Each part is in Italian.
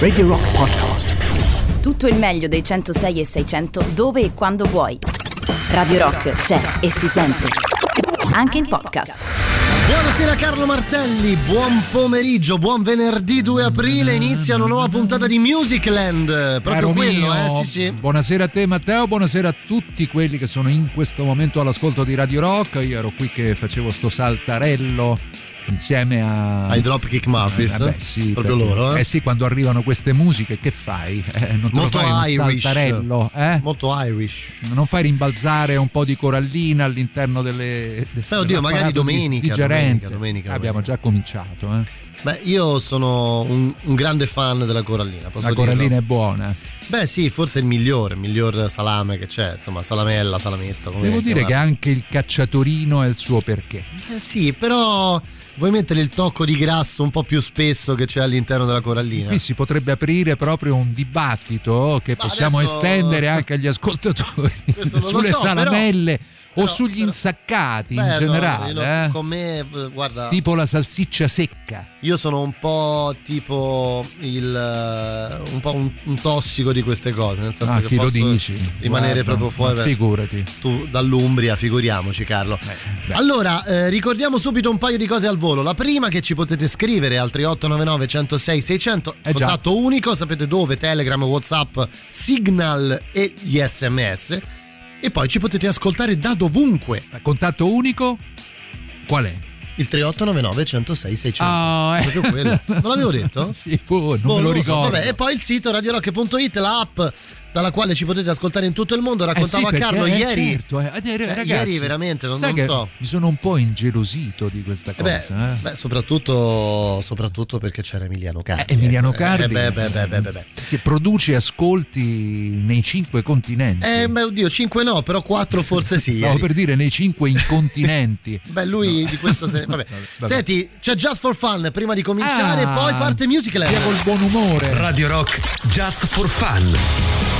Radio Rock Podcast. Tutto il meglio dei 106 e 600 dove e quando vuoi. Radio Rock c'è e si sente. Anche in podcast. Buonasera Carlo Martelli, buon pomeriggio, buon venerdì 2 aprile, inizia una nuova puntata di Musicland. Proprio Caro quello, mio, eh? Sì, sì. Buonasera a te Matteo, buonasera a tutti quelli che sono in questo momento all'ascolto di Radio Rock. Io ero qui che facevo sto saltarello insieme a... Ai Dropkick Murphys. Eh, beh, sì, Proprio perché- loro, eh? Eh sì, quando arrivano queste musiche che fai? Eh, non Molto fai Irish. eh? Molto Irish. Non fai rimbalzare un po' di corallina all'interno delle... Beh, oddio, magari dell'apparato di- domenica, digerente. domenica, domenica, Abbiamo domenica. già cominciato, eh? Beh, io sono un, un grande fan della corallina, posso La dirlo? corallina è buona. Beh, sì, forse il migliore, il miglior salame che c'è, insomma, salamella, salametto. Devo dire che chiamarlo. anche il cacciatorino ha il suo perché. Eh, sì, però vuoi mettere il tocco di grasso un po' più spesso che c'è all'interno della corallina? Qui si potrebbe aprire proprio un dibattito che Ma possiamo adesso- estendere anche agli ascoltatori sulle so, salamelle o sugli però- insaccati Beh, in generale, no, eh? con me, eh, guarda, tipo la salsiccia secca. io sono un po' tipo il eh, un po' un, un tossico di queste cose, nel senso Ah, che chi lo posso dici? rimanere Guarda, proprio fuori. Figurati. Tu dall'Umbria, figuriamoci Carlo. beh. Allora, eh, ricordiamo subito un paio di cose al volo. La prima che ci potete scrivere al 3899 106 600, Eh già. contatto unico, sapete dove, Telegram, Whatsapp, Signal e gli SMS. E poi ci potete ascoltare da dovunque. Contatto unico? Qual è? Il 3899 106 600. Ah, eh. Proprio quello. Non l'avevo detto? Sì, fu, non Boh, me lo so. ricordo. Vabbè, e poi il sito radiorock.it, la app dalla quale ci potete ascoltare in tutto il mondo. Eh sì, Raccontavo a perché, Carlo eh, ieri. certo, eh. Eh, Eh, ragazzi, ieri veramente non, non so. mi sono un po' ingelosito di questa Eh beh, cosa. eh. beh, soprattutto, soprattutto perché c'era Emiliano Cardi. Eh, Emiliano. Cardi. Eh, beh, beh, beh, beh, beh, beh. che produce ascolti nei cinque continenti. Eh, beh, oddio, 5 no, però 4 forse sì. Stavo ieri. per dire nei cinque incontinenti. Beh, lui di questo se... vabbè. Vabbè. Senti, c'è Just for Fun prima di cominciare, Ah, poi parte Musical. Via col buon umore. Radio Rock Just for Fun.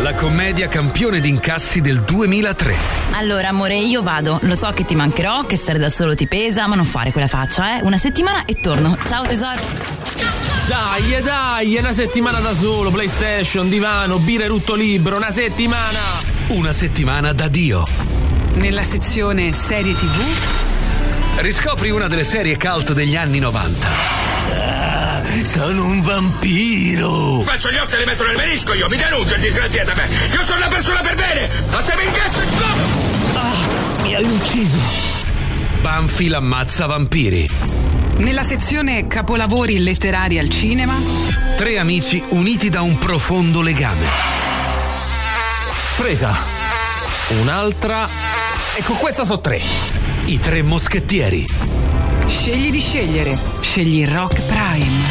La commedia campione d'incassi del 2003. Allora, amore, io vado. Lo so che ti mancherò, che stare da solo ti pesa, ma non fare quella faccia, eh. Una settimana e torno. Ciao tesoro. Dai, dai, è una settimana da solo, PlayStation, divano, birra e rutto libero, una settimana! Una settimana da Dio. Nella sezione serie tv. Riscopri una delle serie cult degli anni 90. Sono un vampiro! Faccio gli occhi e li metto nel menisco io, mi denuncio il disgraziato a me! Io sono una persona per bene! Ma se mi incazzo il culo! Mi hai ucciso! Banfield ammazza vampiri. Nella sezione capolavori letterari al cinema. Tre amici uniti da un profondo legame. Presa. Un'altra. Ecco, questa so tre. I tre moschettieri. Scegli di scegliere. Scegli Rock Prime.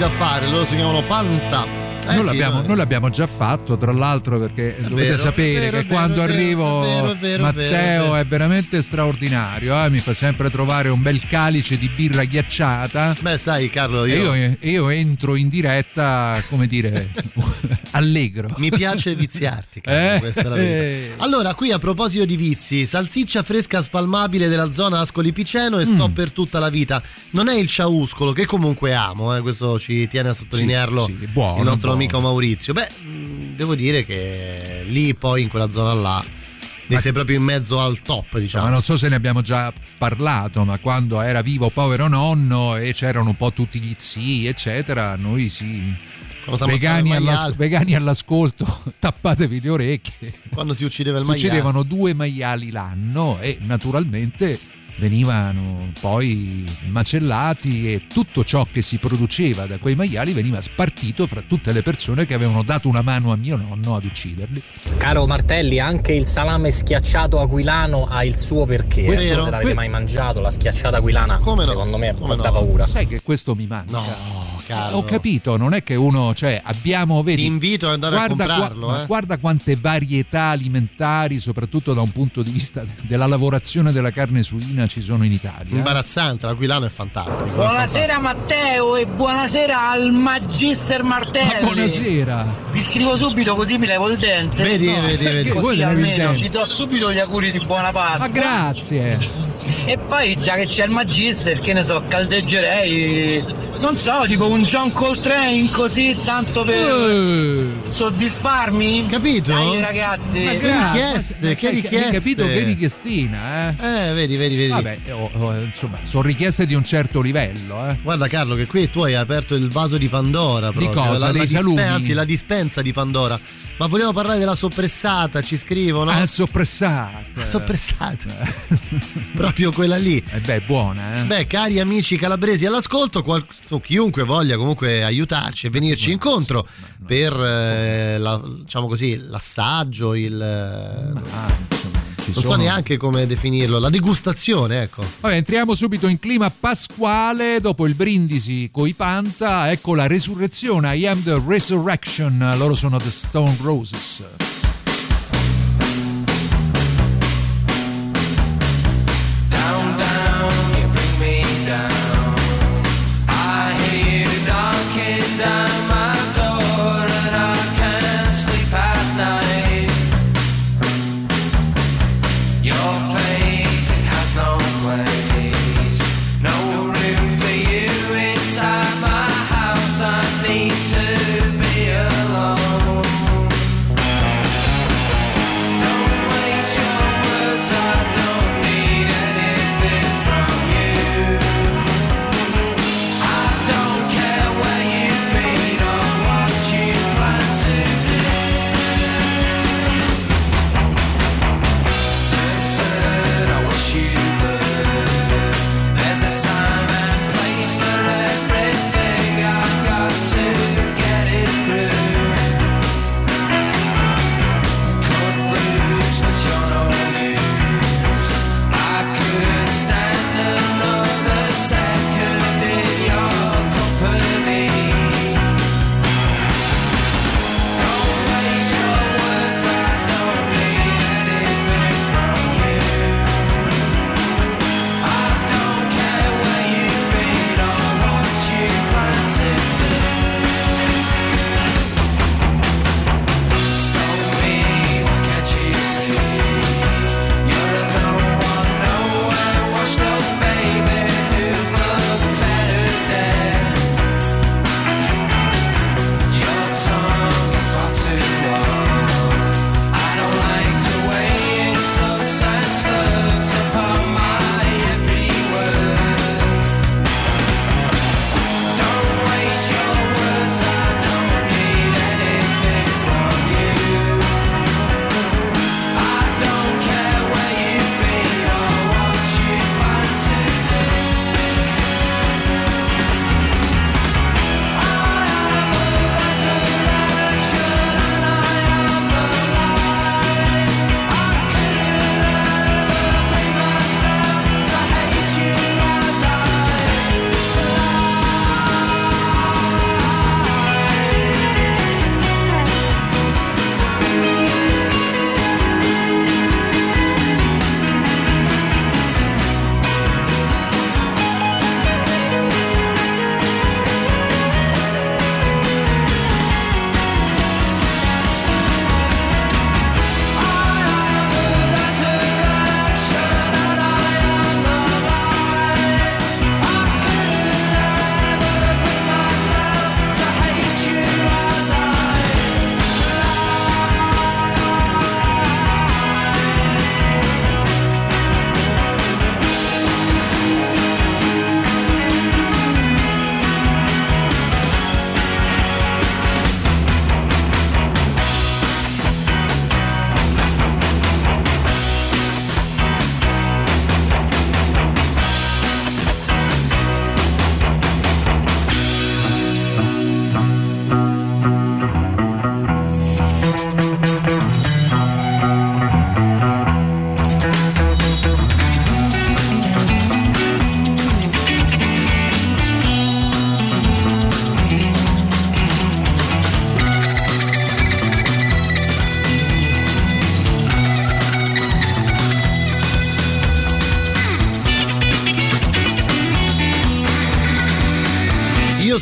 Da fare, loro si chiamano Panta. Eh noi, sì, l'abbiamo, noi, l'abbiamo, già fatto, tra l'altro, perché è dovete vero, sapere vero, che vero, quando arrivo Matteo è veramente straordinario, eh? mi fa sempre trovare un bel calice di birra ghiacciata. Beh, sai, Carlo, io, io, io entro in diretta, come dire, allegro. Mi piace viziarti, Carlo, eh? questa è la verità. Allora, qui a proposito di vizi, salsiccia fresca spalmabile della zona Ascoli Piceno e sto mm. per tutta la vita. Non è il ciauscolo, che comunque amo, eh? questo ci tiene a sottolinearlo sì, sì, buono, il nostro amico Maurizio. Beh, mm, devo dire che lì poi in quella zona là ne sei proprio in mezzo al top, diciamo. Ma non so se ne abbiamo già parlato, ma quando era vivo povero nonno e c'erano un po' tutti gli zii, eccetera, noi sì. Vegani, allas- vegani, all'ascolto, tappatevi le orecchie. Quando si uccideva il maiale. Si uccidevano due maiali l'anno e naturalmente venivano poi macellati e tutto ciò che si produceva da quei maiali veniva spartito fra tutte le persone che avevano dato una mano a mio nonno ad ucciderli. Caro Martelli, anche il salame schiacciato aquilano ha il suo perché. Questo, eh, se l'avete que- mai mangiato, la schiacciata aquilana, Come no? secondo me Come da no? paura. Sai che questo mi manca. No. Carlo. Ho capito, non è che uno, cioè abbiamo, vedi, Ti invito ad andare guarda, a comprarlo. Qua, eh. Guarda quante varietà alimentari, soprattutto da un punto di vista della lavorazione della carne suina ci sono in Italia. Imbarazzante, l'aquilano è fantastico. Buonasera è Matteo e buonasera al Magister Martelli. Ma buonasera. Vi scrivo subito così mi levo il dente. Vedi, no, vedi, vedi. Così almeno ci do subito gli auguri di buona Pasqua. Ma grazie. E poi già che c'è il Magister, che ne so, caldeggerei, non so, tipo un John Coltrane così, tanto per uh, soddisfarmi. Capito? Dai ragazzi. Ma che richieste, che richieste. Hai capito che richiestina, eh? Eh, vedi, vedi, vedi. Vabbè, oh, oh, insomma, sono richieste di un certo livello, eh. Guarda Carlo che qui tu hai aperto il vaso di Pandora proprio. Di cosa? La, Dei la salumi? Dispensa, anzi, la dispensa di Pandora. Ma vogliamo parlare della soppressata, ci scrivono. Ah, soppressata. Soppressata. proprio quella lì. E eh beh, è buona, eh. Beh, cari amici calabresi all'ascolto, qual- chiunque voglia comunque aiutarci e venirci incontro per eh, la, diciamo così, l'assaggio, il ah, non sono... so neanche come definirlo, la degustazione, ecco. Vabbè, entriamo subito in clima pasquale, dopo il brindisi coi Panta, ecco la resurrezione, I am the resurrection, loro sono The Stone Roses. need to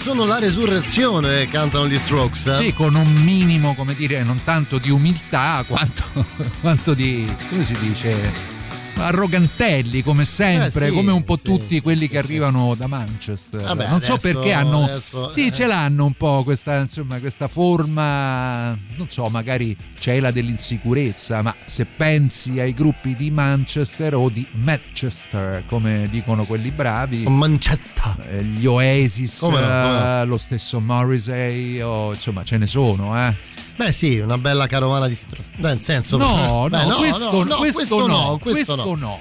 sono la resurrezione, cantano gli Strokes. Eh? Sì, con un minimo, come dire, non tanto di umiltà quanto, quanto di, come si dice, arrogantelli come sempre, eh sì, come un po' sì, tutti quelli che arrivano da Manchester. Vabbè, non adesso, so perché hanno adesso, Sì, eh. ce l'hanno un po' questa, insomma, questa forma, non so, magari cela dell'insicurezza, ma se pensi ai gruppi di Manchester o di Manchester, come dicono quelli bravi, Manchester, eh, gli Oasis, no, no. lo stesso Morrissey, o, insomma, ce ne sono, eh Beh sì, una bella carovana di stro... Nel senso... No, beh, no, no, questo, no, questo, questo no, questo no.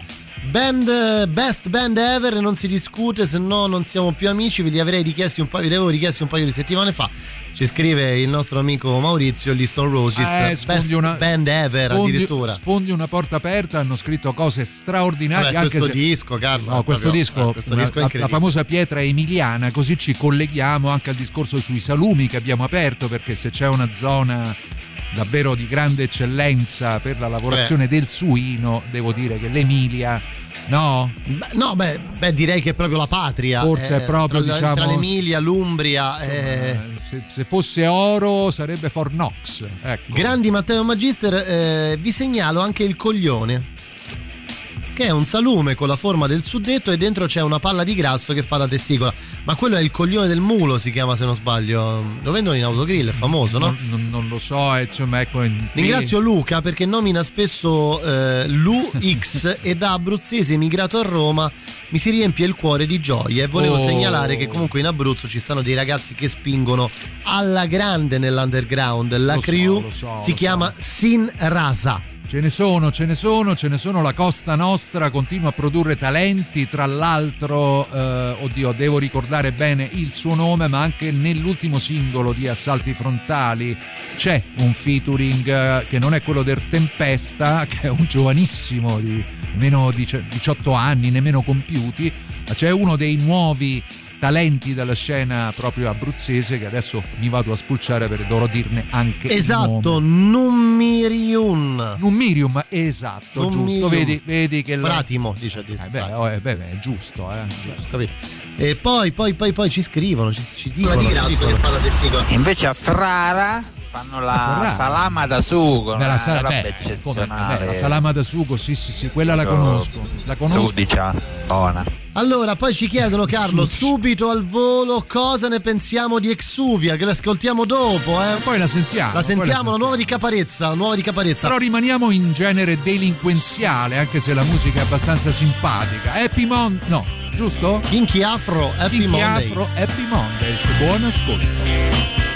Band, best band ever, non si discute, se no non siamo più amici, ve li avrei richiesti un paio, vi avevo richiesti un paio di settimane fa. Ci scrive il nostro amico Maurizio, gli Stone Roses, eh, best una, band ever sfondi, addirittura. Sfondi una porta aperta, hanno scritto cose straordinarie. Vabbè, questo se, disco, Carlo. No, questo proprio, disco, eh, questo una, disco la, la famosa pietra emiliana, così ci colleghiamo anche al discorso sui salumi che abbiamo aperto, perché se c'è una zona davvero di grande eccellenza per la lavorazione beh. del suino, devo dire che l'Emilia No? Beh, no, beh, beh, direi che è proprio la patria. Forse eh, è proprio tra, diciamo, tra l'Emilia, l'Umbria. Eh. Se, se, fosse oro sarebbe Fornox. Ecco. Grandi Matteo Magister, eh, vi segnalo anche il coglione che è un salume con la forma del suddetto e dentro c'è una palla di grasso che fa la testicola. Ma quello è il coglione del mulo, si chiama se non sbaglio. Lo vendono in autogrill, è famoso, no? Non, non, non lo so, eh, insomma, ecco. In... Ringrazio Luca perché nomina spesso eh, l'UX e da abruzzese emigrato a Roma mi si riempie il cuore di gioia e volevo oh. segnalare che comunque in Abruzzo ci stanno dei ragazzi che spingono alla grande nell'underground. La lo crew so, so, si chiama so. Sin Rasa. Ce ne sono, ce ne sono, ce ne sono. La Costa Nostra continua a produrre talenti. Tra l'altro, eh, oddio, devo ricordare bene il suo nome, ma anche nell'ultimo singolo di Assalti Frontali c'è un featuring eh, che non è quello del Tempesta, che è un giovanissimo di meno di 18 anni, nemmeno compiuti, ma c'è uno dei nuovi talenti della scena proprio abruzzese che adesso mi vado a spulciare per dovrò dirne anche esatto Numirium. Numirium esatto Numirium. giusto vedi, vedi che Fratimo la... dice eh beh, oh, eh, beh, è giusto eh. Giusto. e poi poi poi poi ci scrivono ci, ci dicono, ci dicono. invece a Ferrara fanno la salama da sugo beh, la, sal- beh, come, beh, la salama da sugo sì sì sì quella la conosco la conosco. Sudicia buona allora, poi ci chiedono, Carlo, subito al volo cosa ne pensiamo di Exuvia, che l'ascoltiamo dopo, eh? Poi la sentiamo. La sentiamo, la, nuova di Caparezza, la nuova di Caparezza. Però rimaniamo in genere delinquenziale, anche se la musica è abbastanza simpatica. Happy Monday, no, giusto? Kinky Afro, Happy Kinky Monday. Afro, Happy Mondays. Buon ascolto.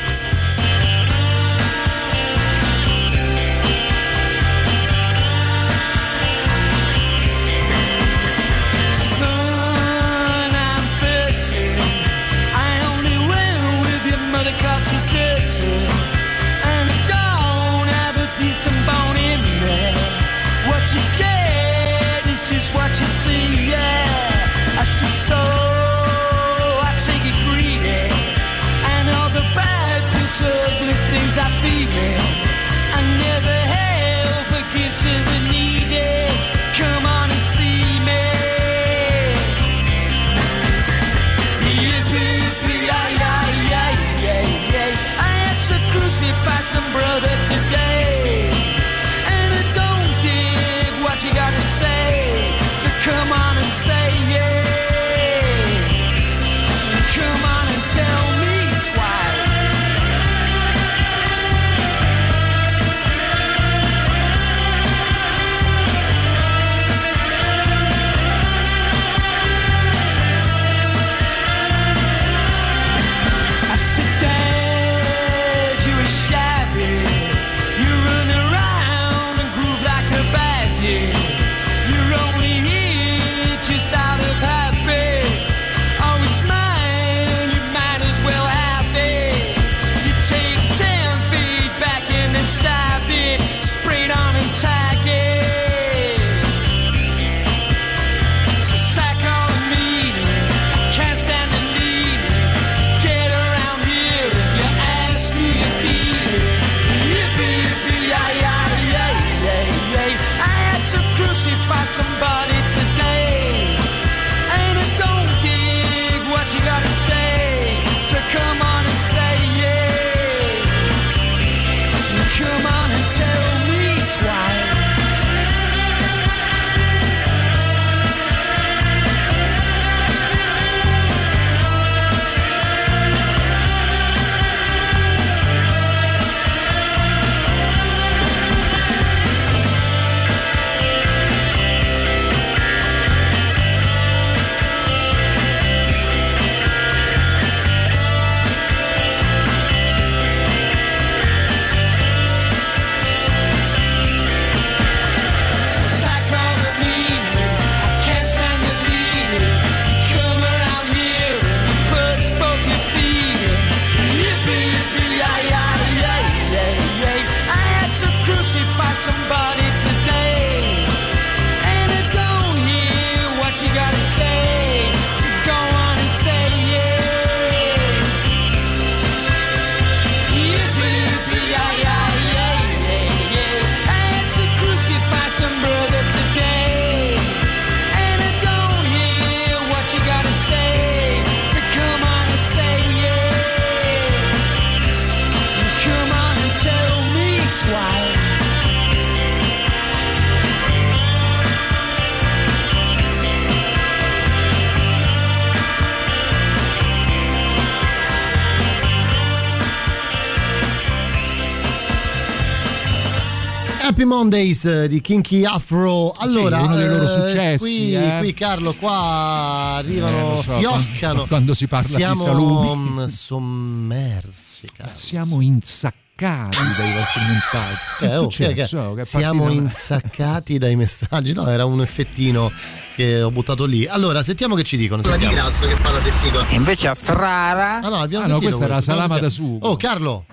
Happy Mondays eh, di Kinky Afro. Allora, sì, uno dei loro eh, successi. Qui, eh. qui, Carlo, qua arrivano, eh, so, fioccano. Quando, quando, si parla siamo di salumi. Mm, sommersi, Carlo. Siamo insaccati dai vostri messaggi. Che è successo? Okay, okay. Siamo insaccati dai messaggi. No, era un effettino che ho buttato lì. Allora, sentiamo che ci dicono. La di grasso che fa la. Invece a Frara. Ah no, abbiamo ah, no questa era la salama da sugo. Oh, Carlo.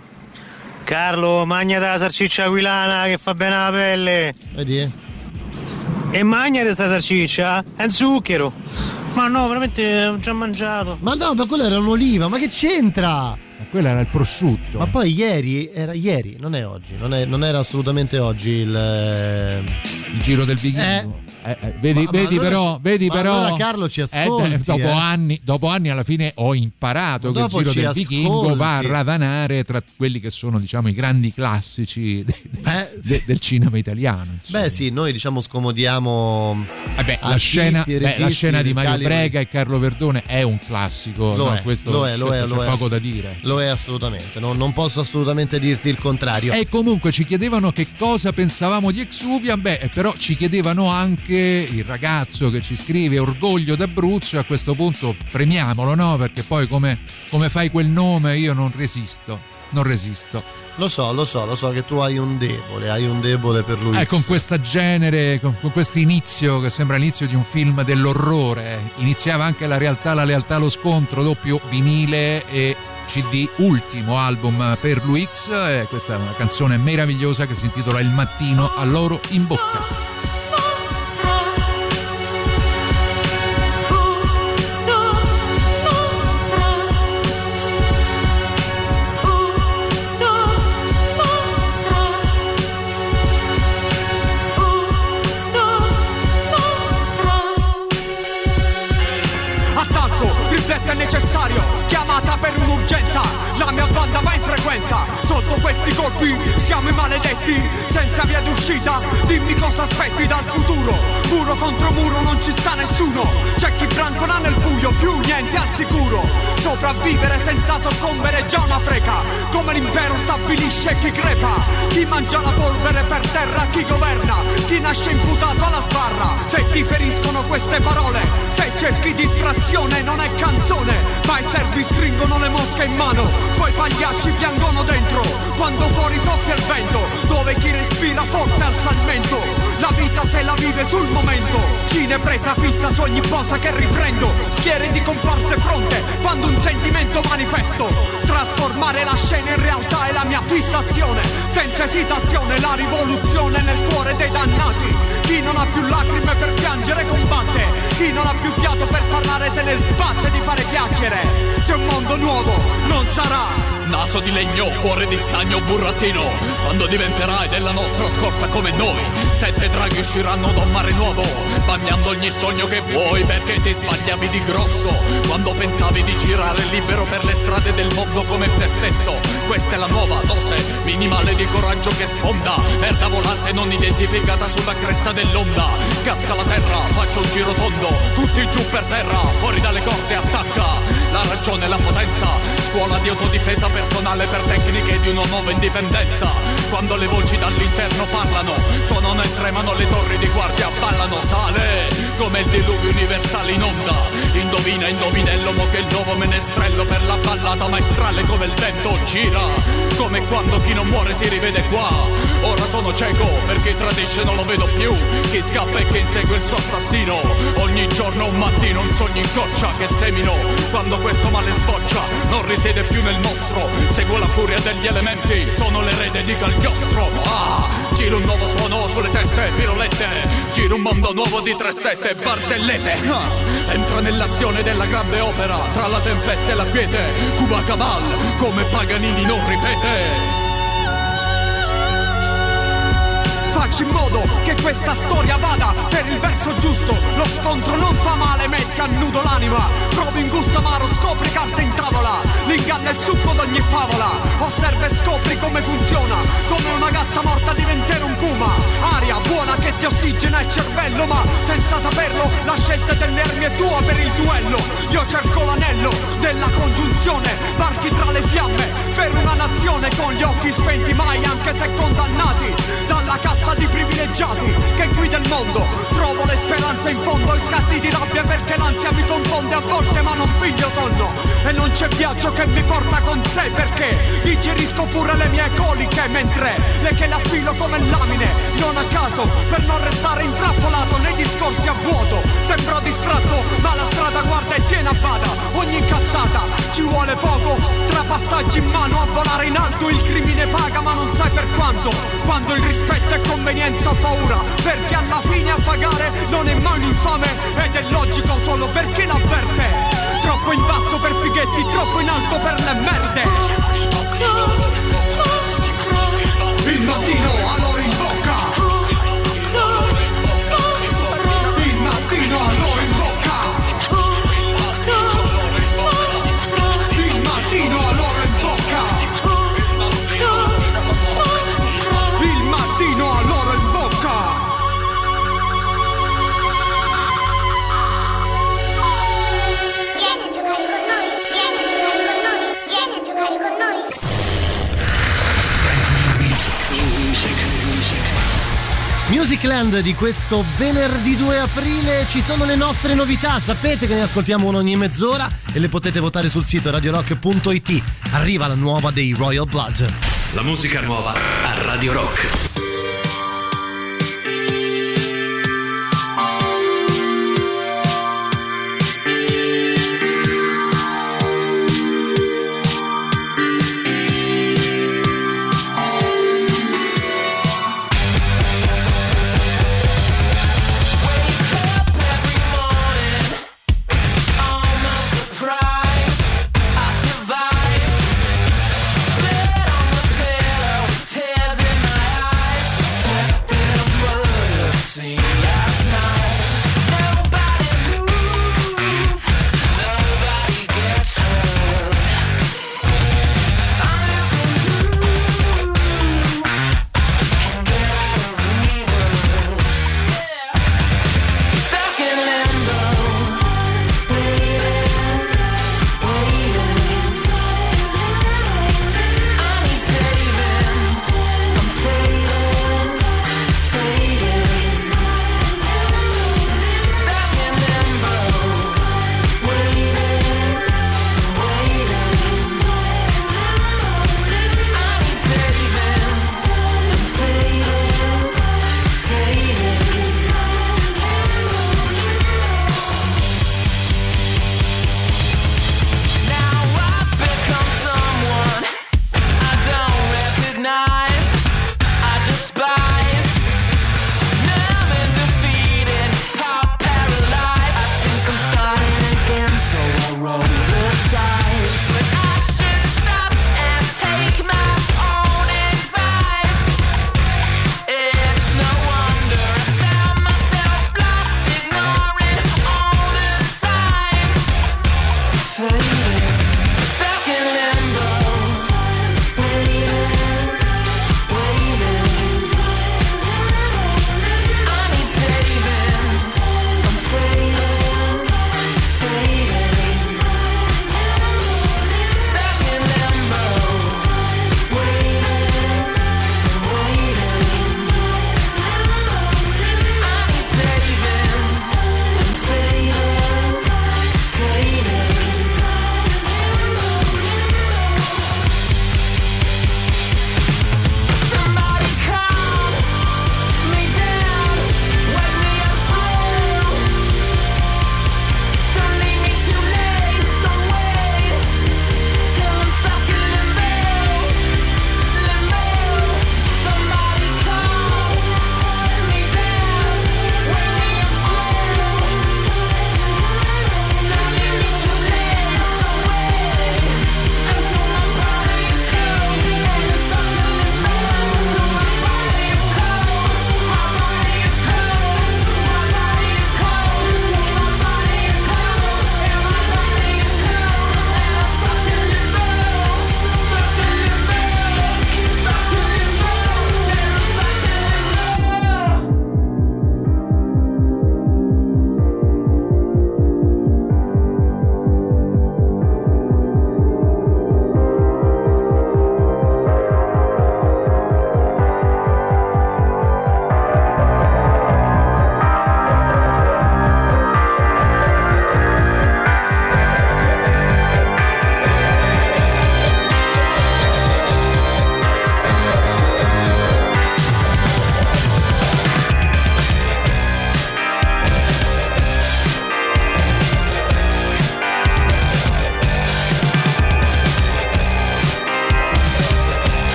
Carlo, magna da salsiccia aquilana che fa bene la pelle. Vedi? E magna questa salsiccia? È un zucchero. Ma no, veramente ho già mangiato. Ma no, ma quella era un'oliva, ma che c'entra? Ma quello era il prosciutto. Ma poi ieri, era ieri, non è oggi, non, è, non era assolutamente oggi il... Eh, il giro del vichingo. Eh eh, eh, vedi, ma, vedi ma allora, però, vedi però allora Carlo ci ascolti, eh, dopo, eh. anni, dopo, anni, alla fine ho imparato che il giro del ascolti. vichingo va a ravanare tra quelli che sono diciamo i grandi classici de, de, de, del cinema italiano insomma. beh sì noi diciamo scomodiamo Vabbè, la, scena, beh, la scena di Mario Brega e Carlo Verdone è un classico lo no, è, questo, lo è, lo è, c'è lo poco è, da dire lo è assolutamente non, non, posso assolutamente dirti il contrario e comunque ci chiedevano che cosa pensavamo di Exuvia beh però ci chiedevano anche il ragazzo che ci scrive Orgoglio d'Abruzzo a questo punto premiamolo, no? Perché poi come, come fai quel nome io non resisto, non resisto. Lo so, lo so, lo so che tu hai un debole, hai un debole per lui. Eh, con questo genere, con, con questo inizio che sembra l'inizio di un film dell'orrore. Iniziava anche la realtà, la lealtà, lo scontro, doppio vinile e CD, ultimo album per lui X. E questa è una canzone meravigliosa che si intitola Il mattino a loro in bocca. Va in frequenza Sotto questi colpi siamo i maledetti Senza via d'uscita. Dimmi cosa aspetti dal futuro. Muro contro muro non ci sta nessuno. C'è chi brancola nel buio Più niente al sicuro. Sopravvivere senza soccombere è già una freca. Come l'impero stabilisce chi crepa. Chi mangia la polvere per terra Chi governa. Chi nasce imputato alla sbarra. Se ti feriscono queste parole Se cerchi distrazione non è canzone. Ma i servi stringono le mosche in mano, poi pagliacci piangono dentro, quando fuori soffia il vento, dove chi respira forte alza il mento, la vita se la vive sul momento, cine presa fissa su ogni posa che riprendo, schiere di comparse pronte, quando un sentimento manifesto, trasformare la scena in realtà è la mia fissazione, senza esitazione la rivoluzione nel cuore dei dannati, chi non ha più lacrime per piangere combatte, chi non ha più fiato per parlare se ne sbatte di fare chiacchiere. Se un mondo nuovo non sarà Naso di legno, cuore di stagno, burattino. Quando diventerai della nostra scorza come noi Sette draghi usciranno da un mare nuovo Bagnando ogni sogno che vuoi Perché ti sbagliavi di grosso. Quando pensavi di girare libero per le strade del mondo come te stesso Questa è la nuova dose minimale di coraggio che sfonda. Merda volante non identificata sulla cresta dell'onda. Casca la terra, faccio un giro tondo Tutti giù per terra, fuori dalle corde attacca. La ragione e la potenza Scuola di autodifesa personale per tecniche di una nuova indipendenza. Quando le voci dall'interno parlano Suonano e tremano le torri di guardia Ballano, sale come il diluvio universale in onda. Indovina, indovinello, mo che il nuovo menestrello Per la ballata maestrale come il vento gira. Come quando chi non muore si rivede qua. Ora sono cieco perché tradisce non lo vedo più. Chi scappa e chi insegue il suo assassino. Ogni giorno un mattino un sogno in coccia che semino. Quando questo nemico ma le sboccia Non risiede più nel mostro Seguo la furia degli elementi Sono l'erede di Cagliostro Ah, giro un nuovo suono sulle teste Pirolette. Giro un mondo nuovo di tre sette barzellette. Ah, Entra nell'azione della grande opera Tra la tempesta e la quiete. Cuba Cabal Come Paganini non ripete Facci in modo che questa storia vada per il verso giusto. Lo scontro non fa male, mette a nudo l'anima. Provi in gusto amaro, scopri carta in tavola. L'inganno è il succo d'ogni favola. Osserva e scopri come funziona. Come una gatta morta diventare un puma. Aria buona che ti ossigena il cervello Ma senza saperlo la scelta delle armi è tua per il duello. Io cerco l'anello della congiunzione. Barchi tra le fiamme per una nazione con gli occhi spenti mai anche se condannati dalla casta di privilegiati che guida il mondo. Trovo le speranze in fondo i scatti di rabbia perché l'ansia mi confonde. A volte ma non piglio sonno e non c'è viaggio che mi porta con sé perché digerisco pure le mie coliche mentre le che l'affilo come lamine. Non a caso per non restare intrappolato nei discorsi a vuoto sembro distratto ma la strada guarda e tiene a bada. Ogni incazzata ci vuole poco tra passaggi in mano a volare in alto. Il crimine paga ma non sai per quanto. Quando il rispetto è convenienza o paura perché alla fine a pagare non è mai un infame ed è logico solo perché l'avverte. Troppo in basso per fighetti troppo in alto per le merde. Il mattino allora Musicland di questo venerdì 2 aprile ci sono le nostre novità, sapete che ne ascoltiamo uno ogni mezz'ora e le potete votare sul sito radiorock.it. Arriva la nuova dei Royal Blood. La musica nuova a Radio Rock.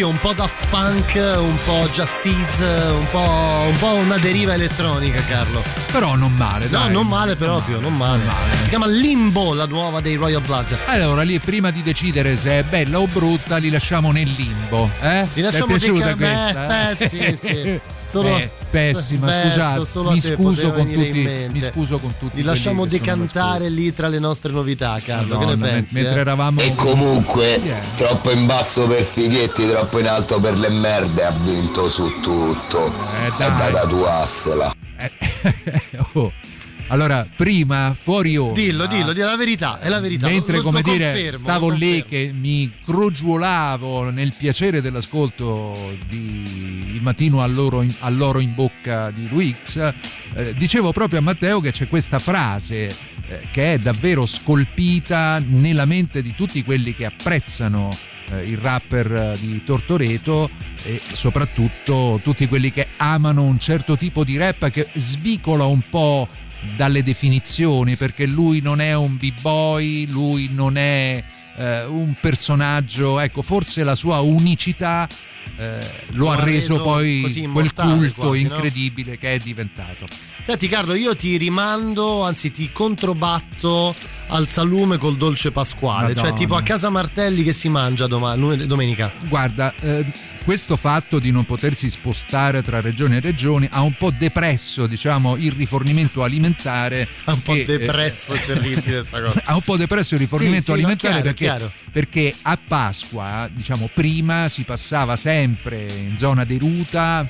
Oddio, un po' Daft Punk, un po' Justice, un po', un po una deriva elettronica, Carlo. Però non male, dai. No, non male proprio, non male. non male. Si chiama Limbo, la nuova dei Royal Blood. Allora, lì prima di decidere se è bella o brutta, li lasciamo nel limbo. Eh? Li lasciamo è piaciuta questa? Beh, sì, sì. Solo, Beh, pessima, beh, scusate. solo Mi te scuso, con poteva venire in tutti, mente. mi scuso con tutti. Li lasciamo che decantare lì tra le nostre novità, Carlo. che Madonna, ne men- pensi? mentre eh? eravamo E comunque, Yeah. troppo in basso per Fighetti, troppo in alto per le merde, ha vinto su tutto. Eh, è dai. da tatuarsela. Oh. Allora, prima fuori ora. Dillo, dillo, dillo la verità, è la verità. Mentre, Lo- come lo dire, confermo, stavo lì che mi crogiolavo nel piacere dell'ascolto di Il mattino all'oro in, all'oro in bocca di Luix, eh, dicevo proprio a Matteo che c'è questa frase eh, che è davvero scolpita nella mente di tutti quelli che apprezzano eh, il rapper eh, di Tortoreto e soprattutto tutti quelli che amano un certo tipo di rap che svicola un po' dalle definizioni perché lui non è un b-boy, lui non è eh, un personaggio, ecco, forse la sua unicità eh, lo, Lo ha reso, reso poi quel culto quasi, no? incredibile che è diventato. Senti Carlo, io ti rimando, anzi ti controbatto al salume col dolce pasquale, Madonna. cioè tipo a casa Martelli che si mangia doma- domenica. Guarda, eh, questo fatto di non potersi spostare tra regioni e regioni ha un po' depresso, diciamo, il rifornimento alimentare. Ha un po' che, eh, depresso, è terribile sta cosa. ha un po' depresso il rifornimento Sì, sì, no, alimentare chiaro, perché, perché a Pasqua, diciamo, prima si passava sempre in zona deruta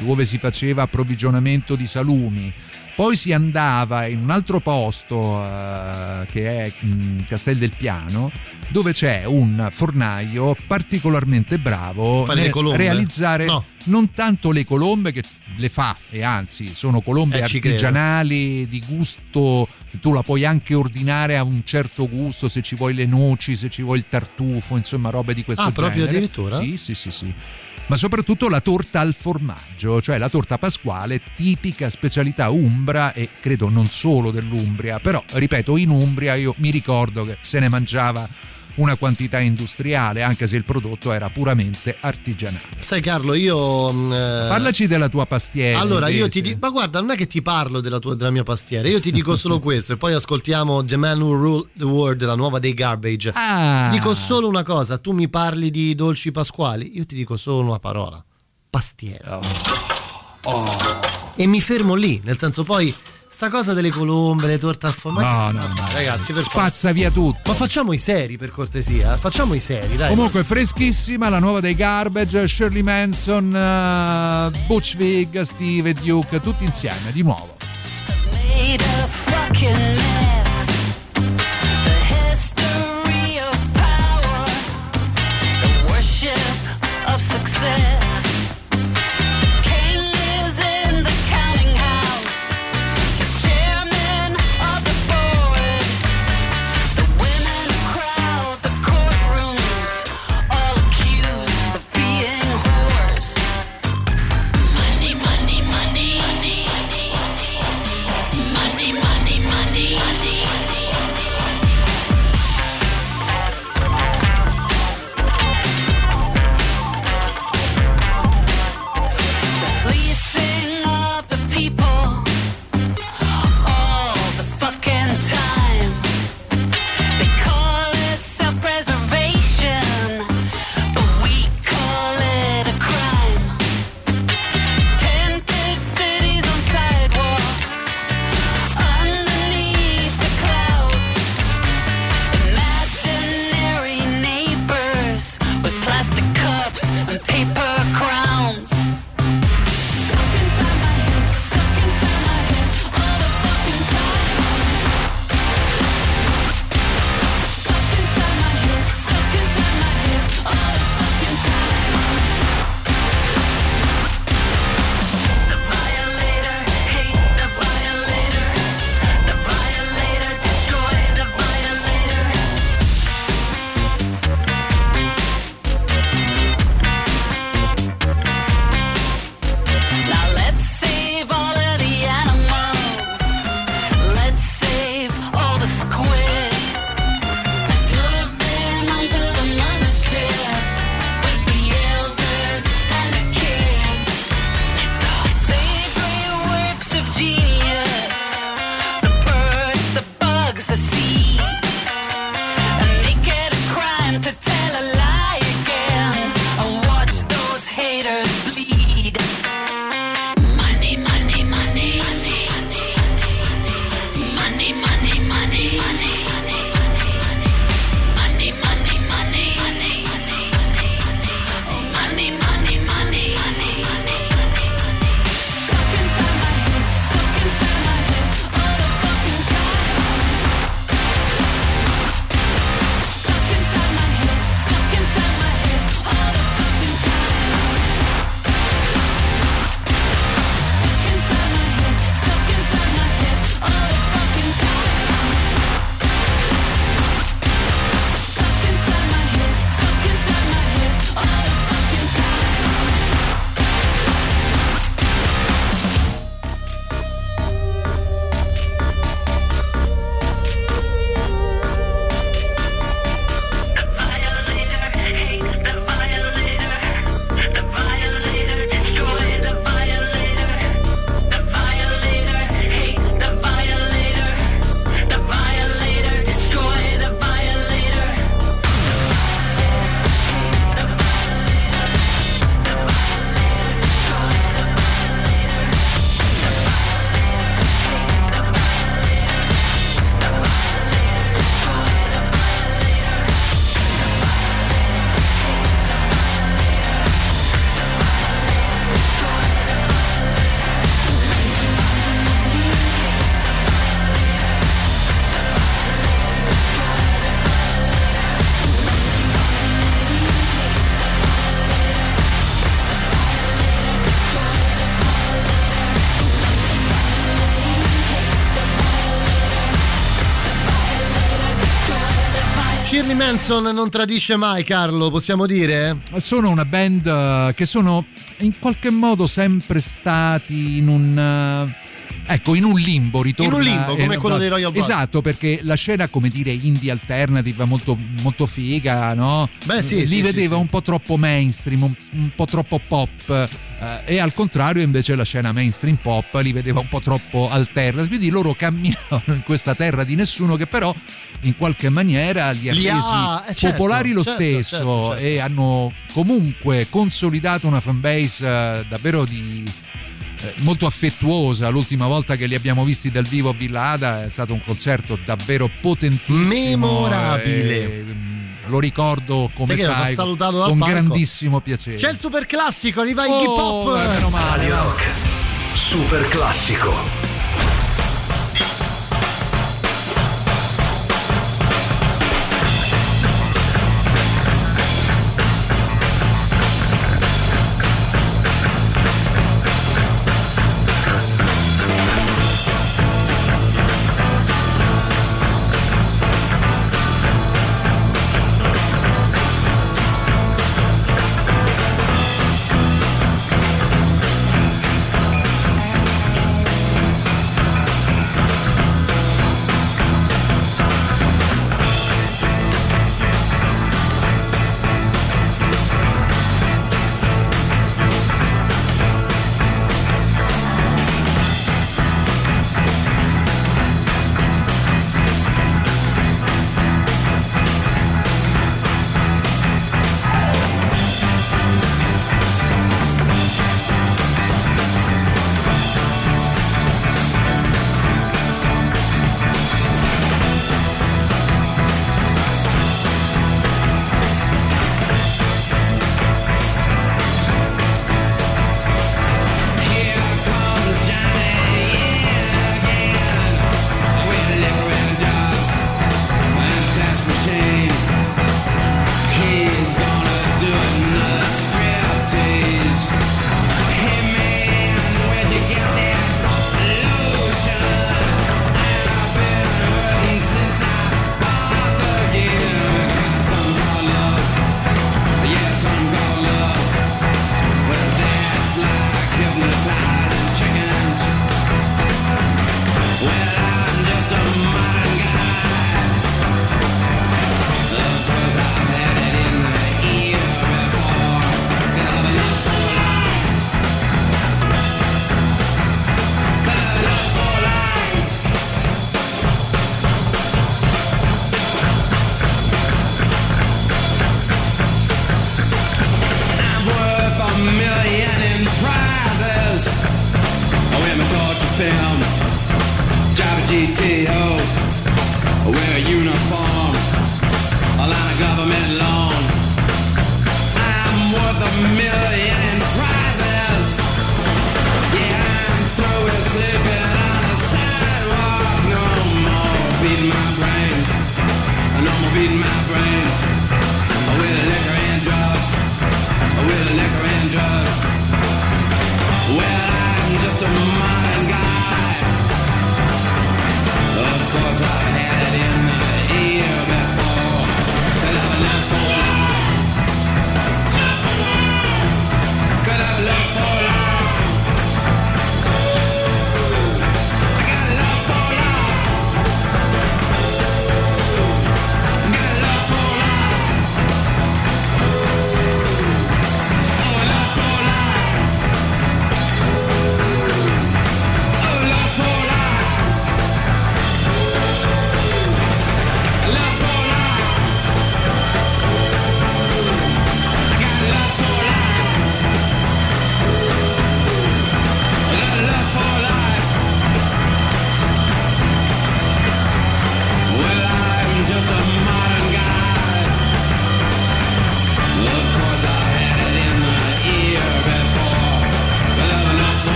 dove si faceva approvvigionamento di salumi. Poi si andava in un altro posto eh, che è mm, Castel del Piano, dove c'è un fornaio particolarmente bravo nel colombe? realizzare No. non tanto le colombe che le fa e anzi sono colombe Eh, artigianali di gusto tu la puoi anche ordinare a un certo gusto se ci vuoi le noci se ci vuoi il tartufo insomma robe di questo Ah, genere proprio addirittura? sì sì sì sì ma soprattutto la torta al formaggio, cioè la torta pasquale, tipica specialità umbra e credo non solo dell'Umbria, però ripeto, in Umbria io mi ricordo che se ne mangiava una quantità industriale, anche se il prodotto era puramente artigianale. Sai Carlo, io... mm, eh, Parlaci della tua pastiera. Allora io ti invece. dico, ma guarda, non è che ti parlo della, tua, della mia pastiera, io ti dico solo questo e poi ascoltiamo The Man Who Ruled the World, la nuova dei Garbage. Ah. Ti dico solo una cosa, tu mi parli di dolci pasquali, io ti dico solo una parola, pastiera. Oh. E mi fermo lì, nel senso poi sta cosa delle colombe, le torte al formaggio. No, no, Dai, ragazzi, per Spazza via tutto. Ma facciamo i seri per cortesia, facciamo i seri, dai. Comunque freschissima la nuova dei Garbage, Shirley Manson, eh, Butch Vig, Steve e Duke, tutti insieme di nuovo. made a fucking Manson non tradisce mai, Carlo, possiamo dire? Sono una band eh, che sono in qualche modo sempre stati in un ecco, in un limbo ritorna. In un limbo, come eh, quello dei Royal Blood. Esatto, perché la scena, come dire, indie alternative molto, molto figa, no? Beh, sì, Li sì, vedeva sì, un po' troppo mainstream, un, un po' troppo pop. Eh, e al contrario, invece, la scena mainstream pop li vedeva un po' troppo alternative. Quindi loro camminavano in questa terra di nessuno che però in qualche maniera li ha Li resi ha- eh, certo, popolari lo certo, stesso certo, certo. e hanno comunque consolidato una fanbase eh, davvero di eh, molto affettuosa. L'ultima volta che li abbiamo visti dal vivo a Villa Ada è stato un concerto davvero potentissimo. Memorabile. eh, lo ricordo come sai salutato con palco. grandissimo piacere. C'è il super classico, arriva Iggy Oh, Pop. eh, meno male. Super classico.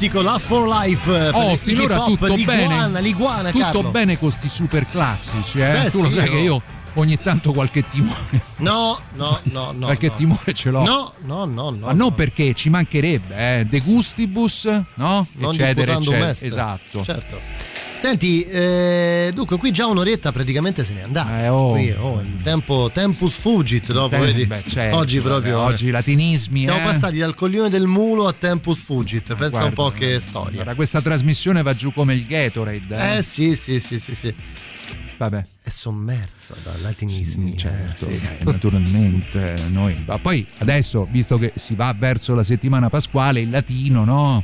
Classico, Last for Life. Eh, oh, finora tutto l'iguana, bene. L'iguana, tutto Carlo. bene con questi super classici, eh? Beh, tu lo sì, sai no. che io ogni tanto qualche timore. No, no, no, no. qualche no. timore ce l'ho. No, no, no, no. Ma non perché ci mancherebbe, eh? De gustibus, no? Non eccetera, eccetera. Esatto. Certo. Senti, eh, dunque qui già un'oretta praticamente se n'è andata. Eh, oh. Qui, oh, il tempo, tempus fugit dopo, Eh, vedi? beh, certo, oggi proprio. vabbè, oggi latinismi. Siamo eh. passati dal coglione del mulo a tempus fugit. Pensa Guarda, un po' che storia. Guarda, questa trasmissione va giù come il Gatorade. Eh, Eh sì, sì, sì, sì, sì. Vabbè. È sommersa da latinismi. certo, eh, sì. eh, naturalmente noi. Ma poi adesso, visto che si va verso la settimana pasquale, il latino, no?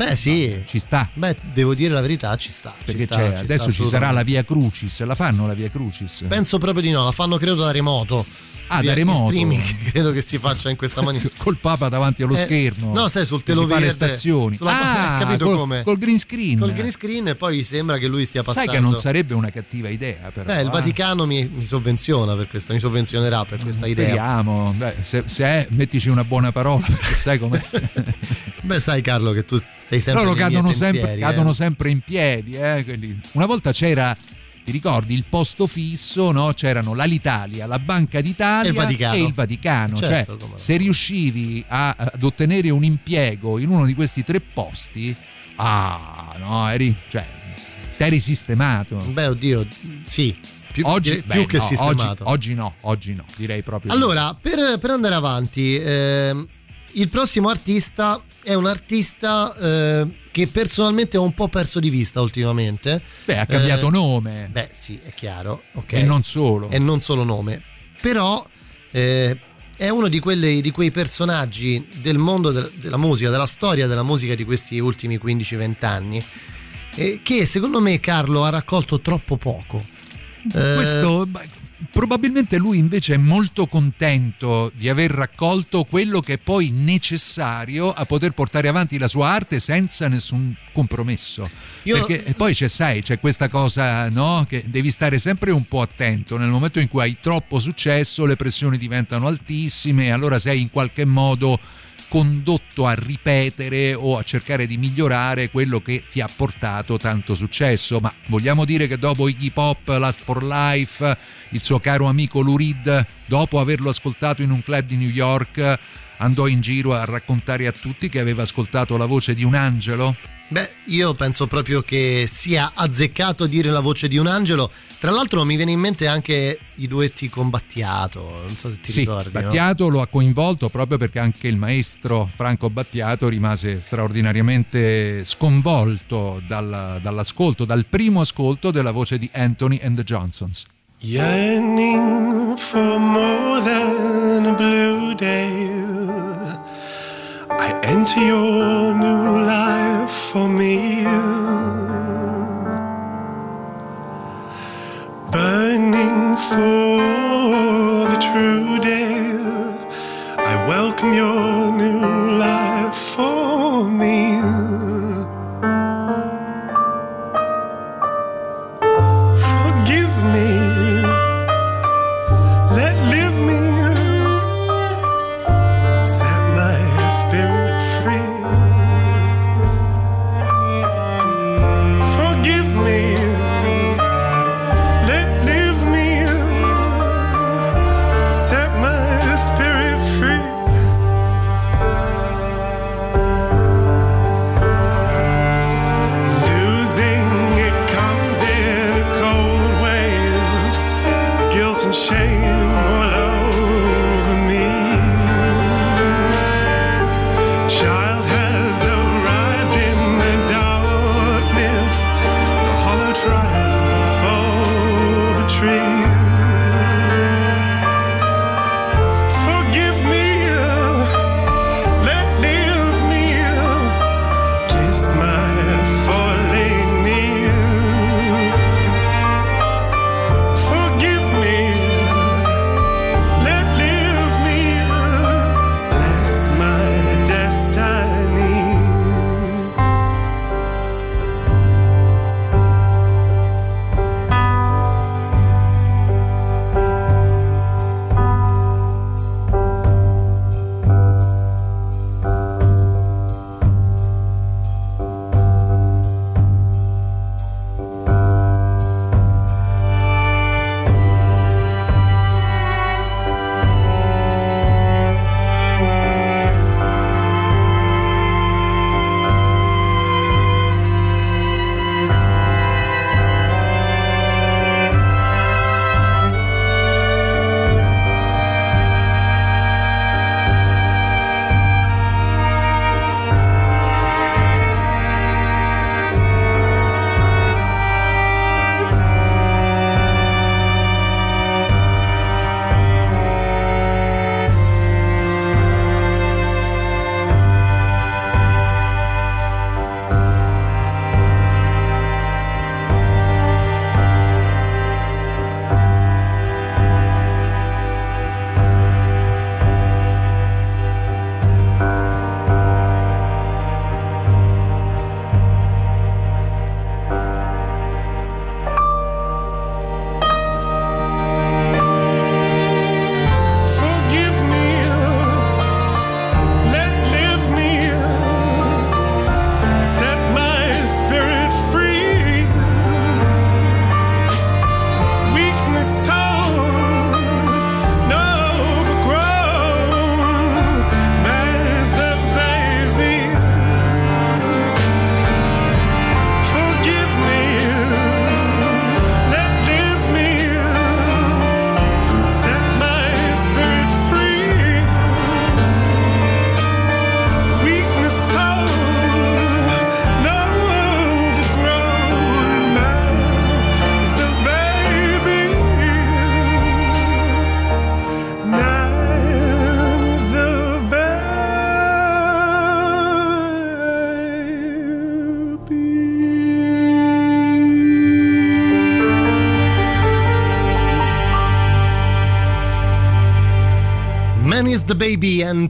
Beh sì. Ci sta. Beh, devo dire la verità, ci sta. ci Perché sta, c'è- ci adesso sta ci sarà la via Crucis. La fanno la via Crucis? Penso proprio di no, la fanno credo da remoto. Ah, da remoto? streaming credo che si faccia in questa maniera. Col Papa davanti allo Eh, schermo. No, sai, sul teloverde. le stazioni. Sulla, ah, capito col, come? col green screen. Col green screen e poi sembra che lui stia passando. Sai che non sarebbe una cattiva idea, però. Beh, il eh. Vaticano mi, mi sovvenziona per questa, mi sovvenzionerà per questa idea. Speriamo. Beh, se, se è, mettici una buona parola, perché sai com'è. Beh, sai Carlo che tu sei sempre nei miei cadono sempre, eh. cadono sempre in piedi. eh. Una volta c'era, ti ricordi, il posto fisso, no? c'erano l'Alitalia, la Banca d'Italia E il Vaticano. e il Vaticano. Certo, cioè, se riuscivi a- ad ottenere un impiego in uno di questi tre posti, ah, no, eri, cioè, eri sistemato. Beh, oddio, sì. Più, oggi, più beh, che no, sistemato. Oggi, oggi no, oggi no, direi proprio. Allora, per, per andare avanti, ehm, il prossimo artista è un artista eh, che personalmente ho un po' perso di vista ultimamente. Beh, ha cambiato Eh, nome. Beh, sì, è chiaro. ok. E non solo. E non solo nome. Però eh, è uno di, quelle- di quei personaggi del mondo del- della musica, della storia della musica di questi ultimi 15-20 anni, eh, che secondo me Carlo ha raccolto troppo poco. Eh, Questo beh, probabilmente lui invece è molto contento di aver raccolto quello che è poi necessario a poter portare avanti la sua arte senza nessun compromesso. Io- Perché e poi c'è, sai, c'è questa cosa, no? Che devi stare sempre un po' attento. Nel momento in cui hai troppo successo, le pressioni diventano altissime, allora sei in qualche modo condotto a ripetere o a cercare di migliorare quello che ti ha portato tanto successo. Ma vogliamo dire che dopo Iggy Pop, Last for Life, il suo caro amico Lou Reed, dopo averlo ascoltato in un club di New York, andò in giro a raccontare a tutti che aveva ascoltato la voce di un angelo? Beh, io penso proprio che sia azzeccato dire la voce di un angelo. Tra l'altro mi viene in mente anche i duetti con Battiato, non so se ti sì, ricordi. no? Battiato lo ha coinvolto proprio perché anche il maestro Franco Battiato rimase straordinariamente sconvolto dal- dall'ascolto, dal primo ascolto della voce di Anthony and the Johnsons. Yearning for more than a blue day. I enter your new life for me. Burning for the true day. I welcome your new life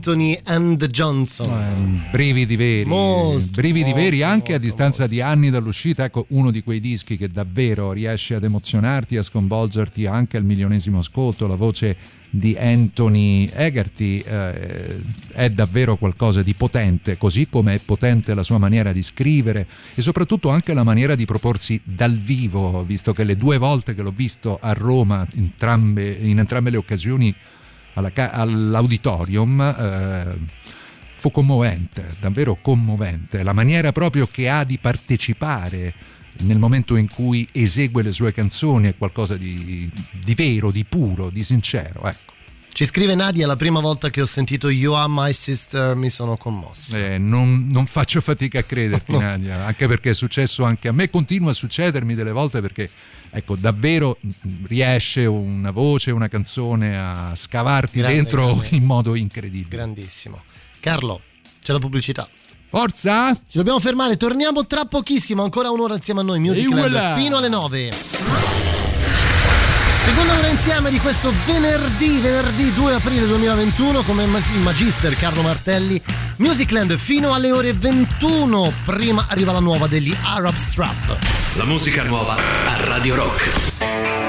Anthony and Johnson. Eh, brividi veri, molto, brividi molto, veri anche molto, a distanza di anni dall'uscita. Ecco, uno di quei dischi che davvero riesce ad emozionarti, a sconvolgerti anche al milionesimo ascolto. La voce di Anthony Egerty eh, è davvero qualcosa di potente, così come è potente la sua maniera di scrivere e soprattutto anche la maniera di proporsi dal vivo, visto che le due volte che l'ho visto a Roma, entrambe, in entrambe le occasioni alla, all'auditorium, eh, fu commovente, davvero commovente, la maniera proprio che ha di partecipare nel momento in cui esegue le sue canzoni è qualcosa di, di vero, di puro, di sincero. Ecco. Ci scrive Nadia, la prima volta che ho sentito You Are My Sister mi sono commosso. Eh, non, non, faccio fatica a crederti, no. Nadia, anche perché è successo anche a me, continua a succedermi delle volte perché ecco, davvero riesce una voce, una canzone a scavarti grande, dentro grande. in modo incredibile. Grandissimo. Carlo, c'è la pubblicità. Forza! Ci dobbiamo fermare, torniamo tra pochissimo, ancora un'ora insieme a noi, Music Land, fino alle 9. Seconda ora insieme di questo venerdì, venerdì 2 aprile 2021, come il Magister Carlo Martelli, Musicland fino alle ore 21. Prima arriva la nuova degli Arab Strap. La musica nuova a Radio Rock.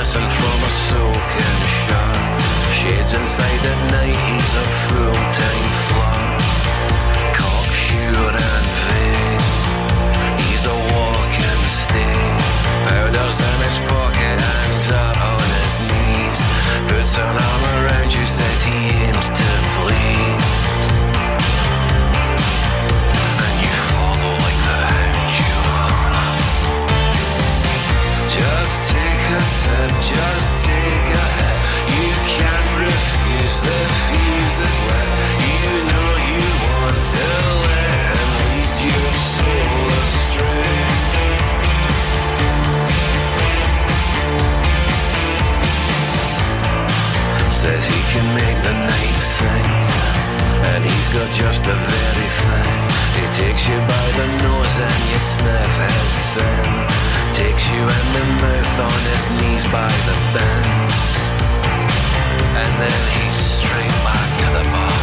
Missing from a soaking shot. Shades inside the night, he's a full-time flop. Got just the very thing. He takes you by the nose and you sniff his sin takes you in the mouth on his knees by the bends. And then he's straight back to the bar.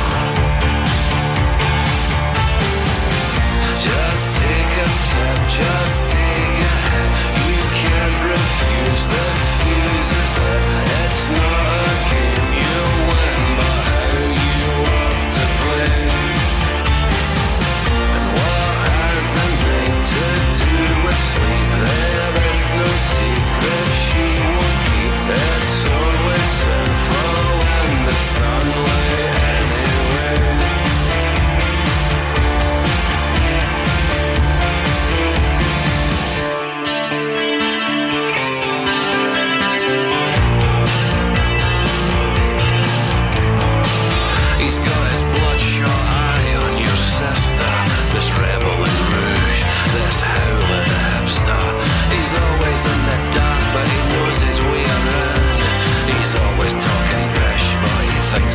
Just take a sip, just take a hit. You can't refuse the fuse is lit. It's not a game no secret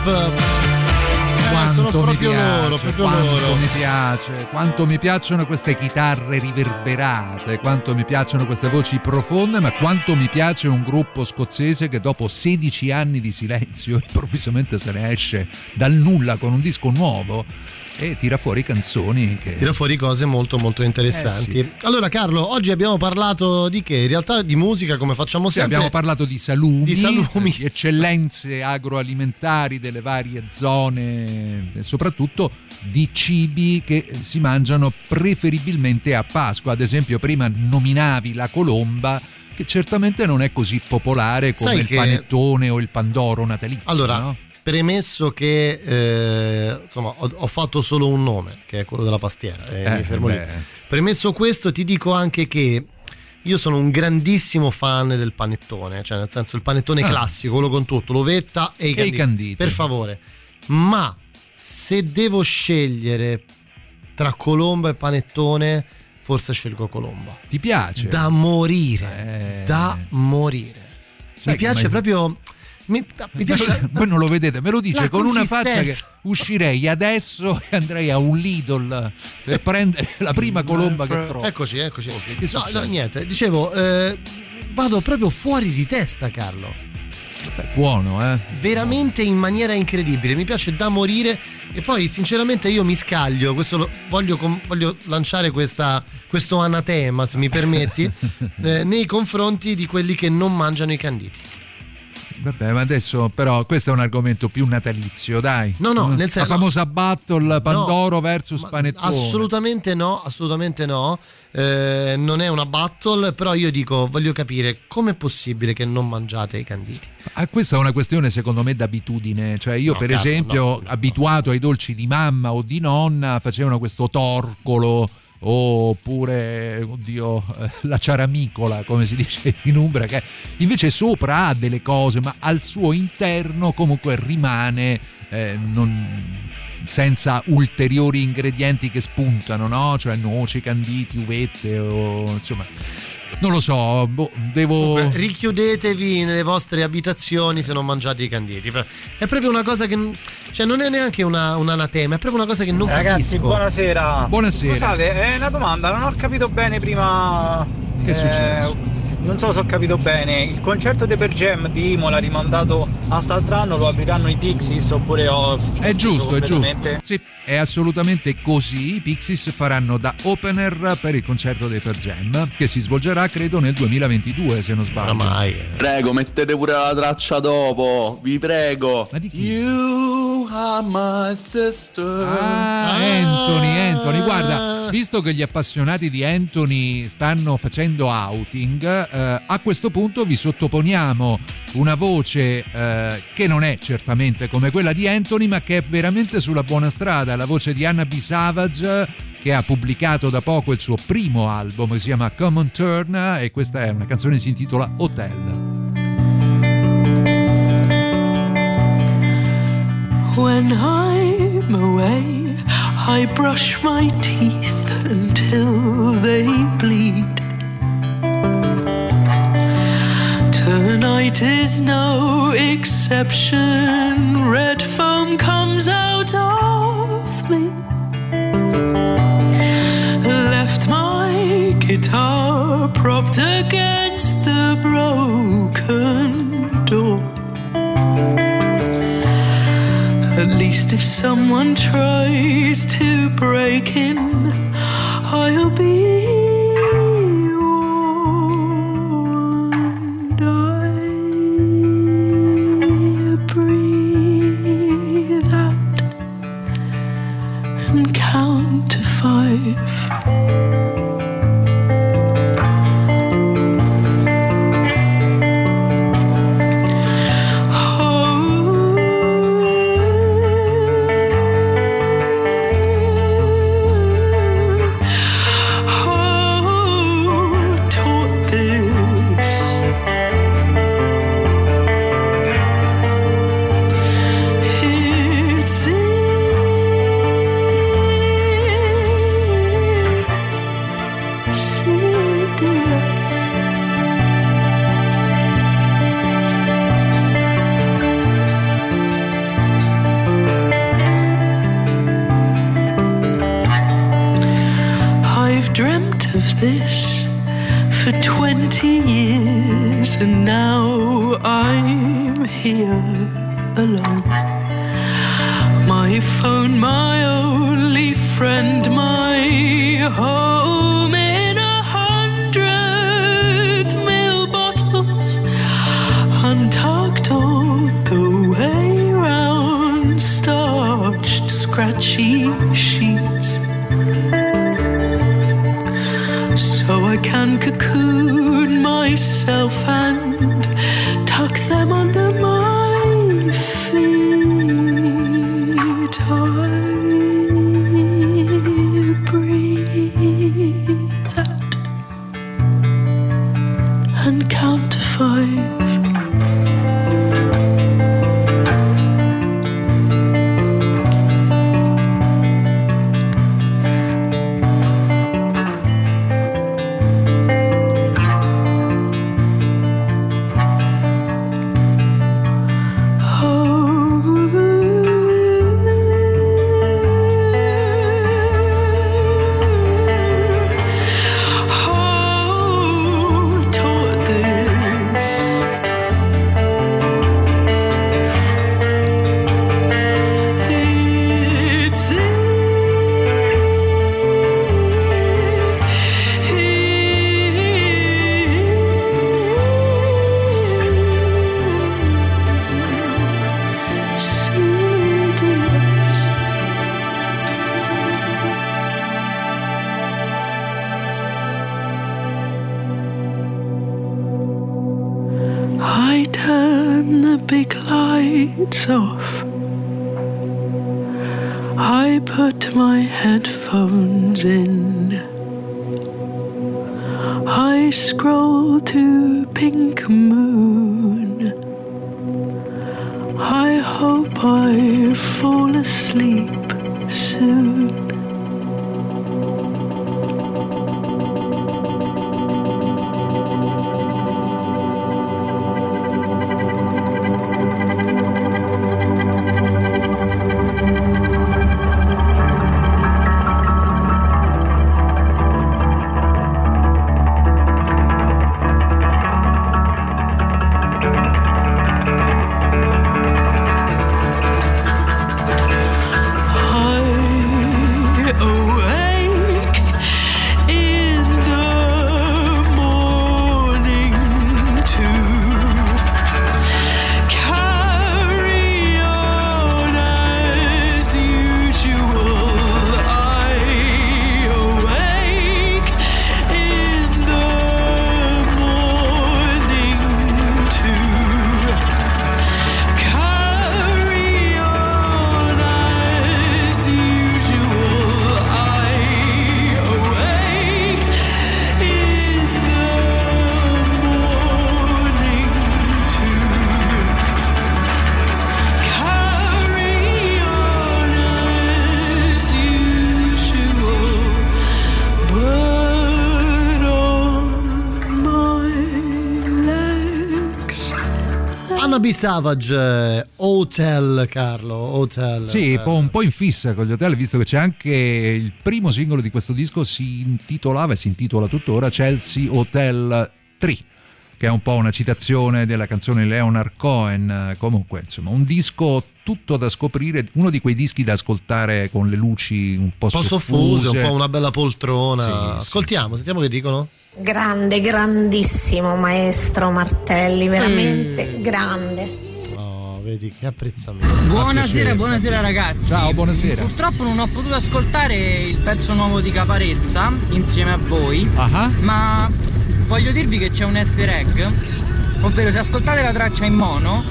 Strap quanto sono proprio piace, loro, proprio quanto loro. mi piace, quanto mi piacciono queste chitarre riverberate, quanto mi piacciono queste voci profonde, ma quanto mi piace un gruppo scozzese che dopo 16 anni di silenzio improvvisamente se ne esce dal nulla con un disco nuovo e tira fuori canzoni che... Tira fuori cose molto molto interessanti. Eh, sì. Allora Carlo, oggi abbiamo parlato di che? In realtà di musica come facciamo sì, sempre. abbiamo parlato di salumi, di, salumi. di eccellenze agroalimentari delle varie zone e soprattutto di cibi che si mangiano preferibilmente a Pasqua. Ad esempio prima nominavi la colomba che certamente non è così popolare come Sai il panettone o il pandoro natalizio. Allora, no? Premesso che eh, insomma ho, ho, fatto solo un nome che è quello della pastiera eh, mi fermo lì. premesso questo ti dico anche che io sono un grandissimo fan del panettone cioè nel senso il panettone ah. classico quello con tutto l'ovetta e i canditi, e i canditi. per favore ma se devo scegliere tra colomba e panettone forse scelgo colomba ti piace? da morire eh. da morire Sai mi piace mai... proprio mi, mi piace voi non lo vedete me lo dice con una faccia che uscirei adesso e andrei a un Lidl per prendere la prima colomba che trovo. Eccoci eccoci no, no, niente dicevo eh, vado proprio fuori di testa Carlo. Beh, buono eh. Veramente in maniera incredibile mi piace da morire e poi sinceramente io mi scaglio questo lo, voglio, voglio, lanciare questa, questo anatema se mi permetti eh, nei confronti di quelli che non mangiano i canditi Vabbè, ma adesso però questo è un argomento più natalizio, dai. No, no, nel senso. La famosa battle Pandoro no, versus Panettone. Assolutamente no, assolutamente no. Eh, non è una battle, però io dico, voglio capire com'è possibile che non mangiate i canditi. Ah, questa è una questione secondo me d'abitudine, cioè io no, per cazzo, esempio, no, abituato ai dolci di mamma o di nonna, facevano questo torcolo oppure oddio la ciaramicola come si dice in Umbria che invece sopra ha delle cose ma al suo interno comunque rimane eh, non, senza ulteriori ingredienti che spuntano no? cioè noci, canditi, uvette o insomma non lo so, boh, devo. Richiudetevi nelle vostre abitazioni se non mangiate i canditi. È proprio una cosa che. Cioè, non è neanche una, un anatema, è proprio una cosa che non Ragazzi, capisco. buonasera. Buonasera. Scusate, è una domanda, non ho capito bene prima. Che è successo? Eh, non so se ho capito bene, il concerto dei Per Jam di Imola rimandato a quest'altro anno lo apriranno i Pixies oppure ho È giusto, è giusto. Sì, è assolutamente così. I Pixies faranno da opener per il concerto dei Per Jam che si svolgerà credo nel 2022 se non sbaglio. Ormai. Prego, mettete pure la traccia dopo, vi prego. Ma di chi? You are my sister. Ah, Anthony, Anthony, guarda, visto che gli appassionati di Anthony stanno facendo outing, eh, a questo punto vi sottoponiamo una voce eh, che non è certamente come quella di Anthony, ma che è veramente sulla buona strada, la voce di Anna B. Savage che ha pubblicato da poco il suo primo album si chiama Common Turn e questa è una canzone che si intitola Hotel. When I'm away, I brush my teeth until they bleed. Tonight is no exception. Red foam comes out of me. Left my guitar propped against the broken At least if someone tries to break in, I'll be. Savage, eh, Hotel Carlo, Hotel. Sì, eh. un po', in fissa con gli hotel, visto che c'è anche il primo singolo di questo disco, si intitolava e si intitola tuttora Chelsea Hotel 3 che è un po' una citazione della canzone Leonard Cohen. Comunque, insomma, un disco tutto da scoprire, uno di quei dischi da ascoltare con le luci un po', Un po' soffuse, un po' una bella poltrona. Sì, Ascoltiamo, sentiamo che dicono. Grande, grandissimo maestro Martelli, veramente Mm. grande. Oh, vedi che apprezzamento. Buonasera, buonasera ragazzi. Ciao, buonasera. Purtroppo non ho potuto ascoltare il pezzo nuovo di Caparezza insieme a voi, Ah. ma voglio dirvi che c'è un easter egg, ovvero se ascoltate la traccia in mono,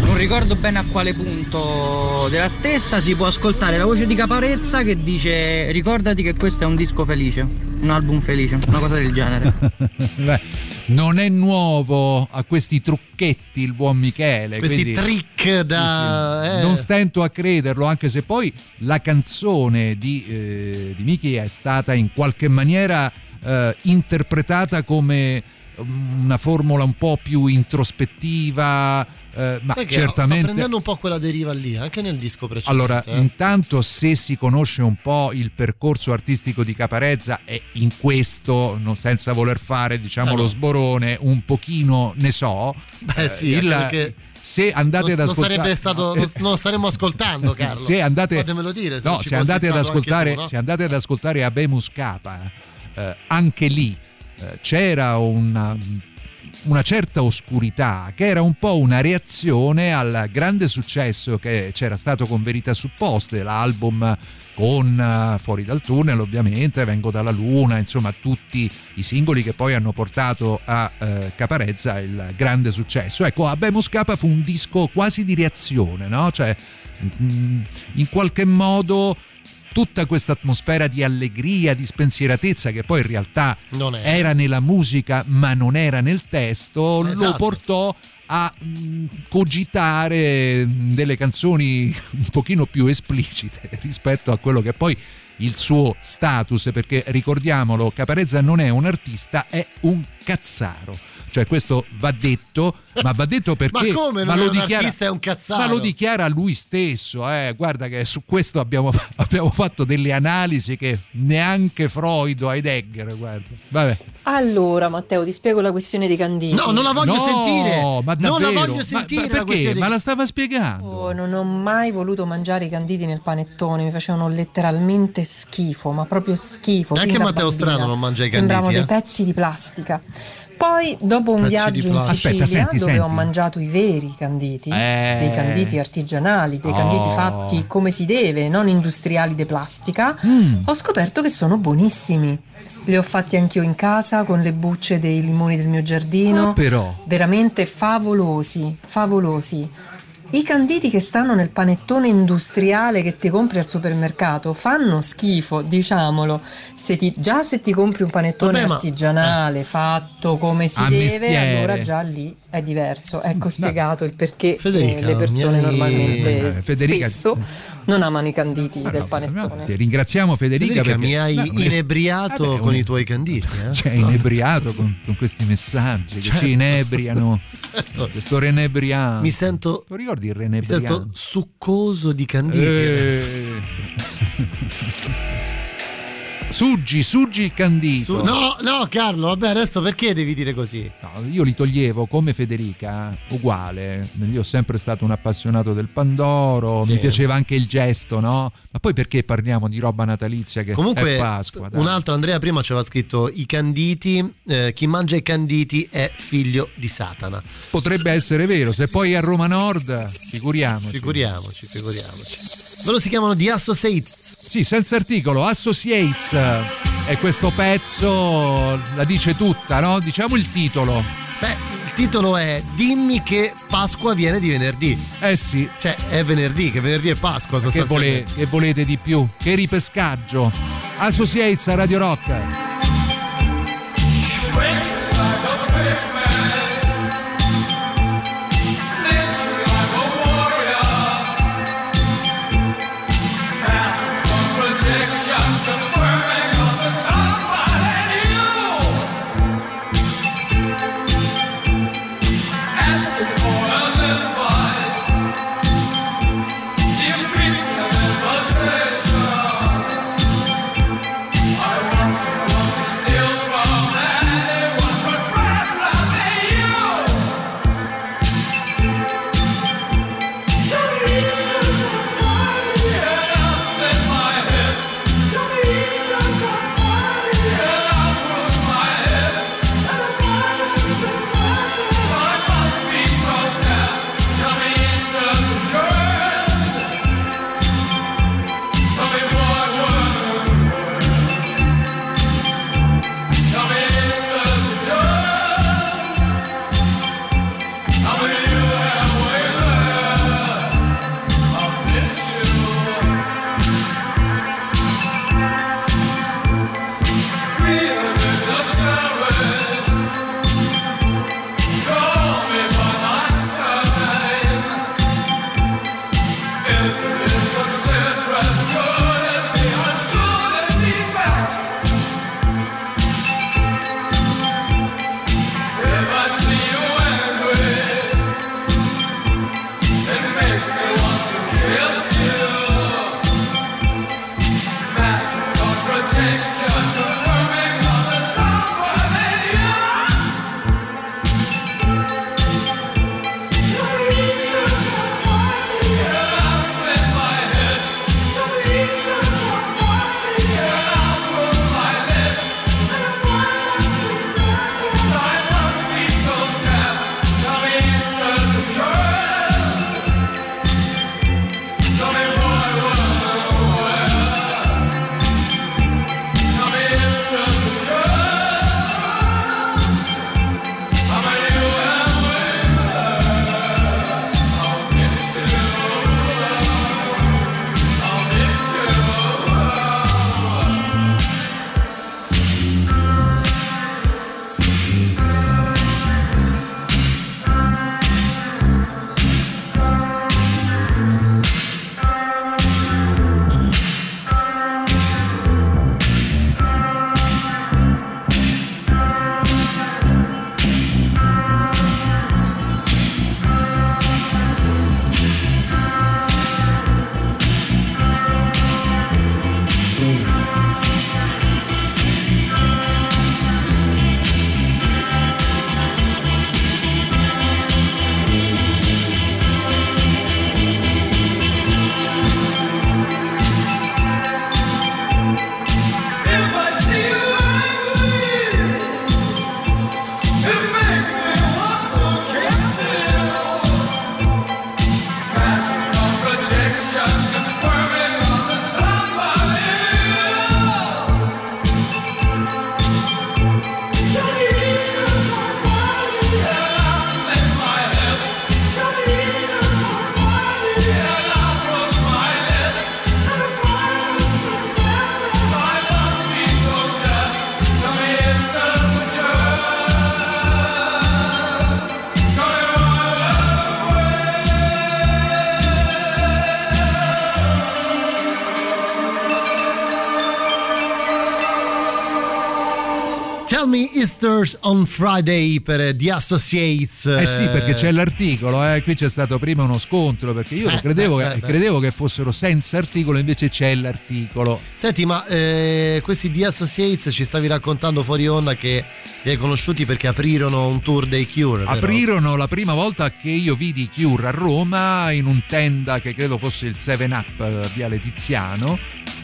non ricordo bene a quale punto della stessa, si può ascoltare la voce di Caparezza che dice ricordati che questo è un disco felice, un album felice, una cosa del genere. Beh, non è nuovo a questi trucchetti il buon Michele. Questi quindi- trick da. Sì, sì. eh. Non stento a crederlo, anche se poi la canzone di, eh, di Miki è stata in qualche maniera eh, interpretata come una formula un po' più introspettiva eh, ma Sai certamente sta prendendo un po' quella deriva lì anche nel disco precedente allora eh. intanto se si conosce un po' il percorso artistico di Caparezza e in questo no, senza voler fare diciamo ah, no. lo sborone un pochino ne so beh sì il, perché se andate ad ascoltare non stato non, non staremmo ascoltando Carlo se andate, fatemelo dire se, no, se andate ad ascoltare tu, no? se andate ad ascoltare Abemus Capa eh, anche lì eh, c'era una una certa oscurità che era un po' una reazione al grande successo che c'era stato con Verità Supposte, l'album con uh, Fuori dal tunnel ovviamente, Vengo dalla luna, insomma tutti i singoli che poi hanno portato a uh, Caparezza il grande successo. Ecco, Abemus Capa fu un disco quasi di reazione, no? Cioè mm, in qualche modo tutta questa atmosfera di allegria, di spensieratezza che poi in realtà era nella musica ma non era nel testo, esatto. lo portò a mh, cogitare delle canzoni un pochino più esplicite rispetto a quello che poi il suo status, perché ricordiamolo, Caparezza non è un artista, è un cazzaro cioè questo va detto, ma va detto perché... ma come? Ma lo, dichiara, è un cazzaro. ma lo dichiara lui stesso, eh. guarda che su questo abbiamo, abbiamo, fatto delle analisi che neanche Freud o Heidegger, guarda. Vabbè. Allora Matteo ti spiego la questione dei canditi. No, non la voglio no, sentire. Ma non la voglio sentire. Ma, ma perché? Ma la stava spiegando. Oh, non ho mai voluto mangiare i canditi nel panettone, mi facevano letteralmente schifo, ma proprio schifo. Anche Matteo Strano non mangia i canditi. Sembravano eh? dei pezzi di plastica. Poi, dopo un viaggio in Sicilia, Aspetta, senti, dove senti. ho mangiato i veri canditi, Eh. dei canditi artigianali, dei canditi Oh. fatti come si deve, non industriali di plastica, Mm. ho scoperto che sono buonissimi. Li ho fatti anch'io in casa con le bucce dei limoni del mio giardino. Ah, però. Veramente favolosi, favolosi. I canditi che stanno nel panettone industriale che ti compri al supermercato fanno schifo, diciamolo. Se ti- già se ti compri un panettone Vabbè, ma- artigianale fatto come si A deve, mestiere. allora già lì è diverso. Ecco spiegato il perché Federica, eh, le persone mi hai- normalmente Eh, Federica- spesso non amano i canditi Ah, del no, panettone. ti ringraziamo Federica, Federica, perché mi hai no, inebriato Vabbè, con un- i tuoi canditi. Eh? cioè inebriato con, con questi messaggi che Certo. ci inebriano Certo. questo renebriano Mi sento, lo ricordi il mi renebriano sento succoso di canditi. Eh. Suggi, suggi il candito. Su- no, no, Carlo, vabbè, adesso perché devi dire così? No, io li toglievo come Federica, uguale. Io ho sempre stato un appassionato del Pandoro, Sì. mi piaceva anche il gesto, no? Ma poi perché parliamo di roba natalizia che Comunque, è Pasqua? dai. un altro Andrea prima ci aveva scritto i canditi, eh, chi mangia i canditi è figlio di Satana. Potrebbe essere vero, se poi a Roma Nord, figuriamoci. Figuriamoci, figuriamoci. Loro si chiamano The Associates. Sì, senza articolo, Associates e questo pezzo la dice tutta, no? Diciamo il titolo. Beh, il titolo è Dimmi che Pasqua viene di venerdì. Eh sì. Cioè, è venerdì, che venerdì è Pasqua Che, vole- che volete di più? Che ripescaggio. Associates a Radio Rock. Friday per The Associates. Eh sì, perché c'è l'articolo, eh. qui c'è stato prima uno scontro perché io eh, credevo, eh, che, credevo, che, fossero senza articolo, invece c'è l'articolo. Senti, ma eh, questi The Associates ci stavi raccontando fuori onda che li hai conosciuti perché aprirono un tour dei Cure. Aprirono però. la prima volta che io vidi Cure a Roma in un tenda che credo fosse il 7 Up eh, via Letiziano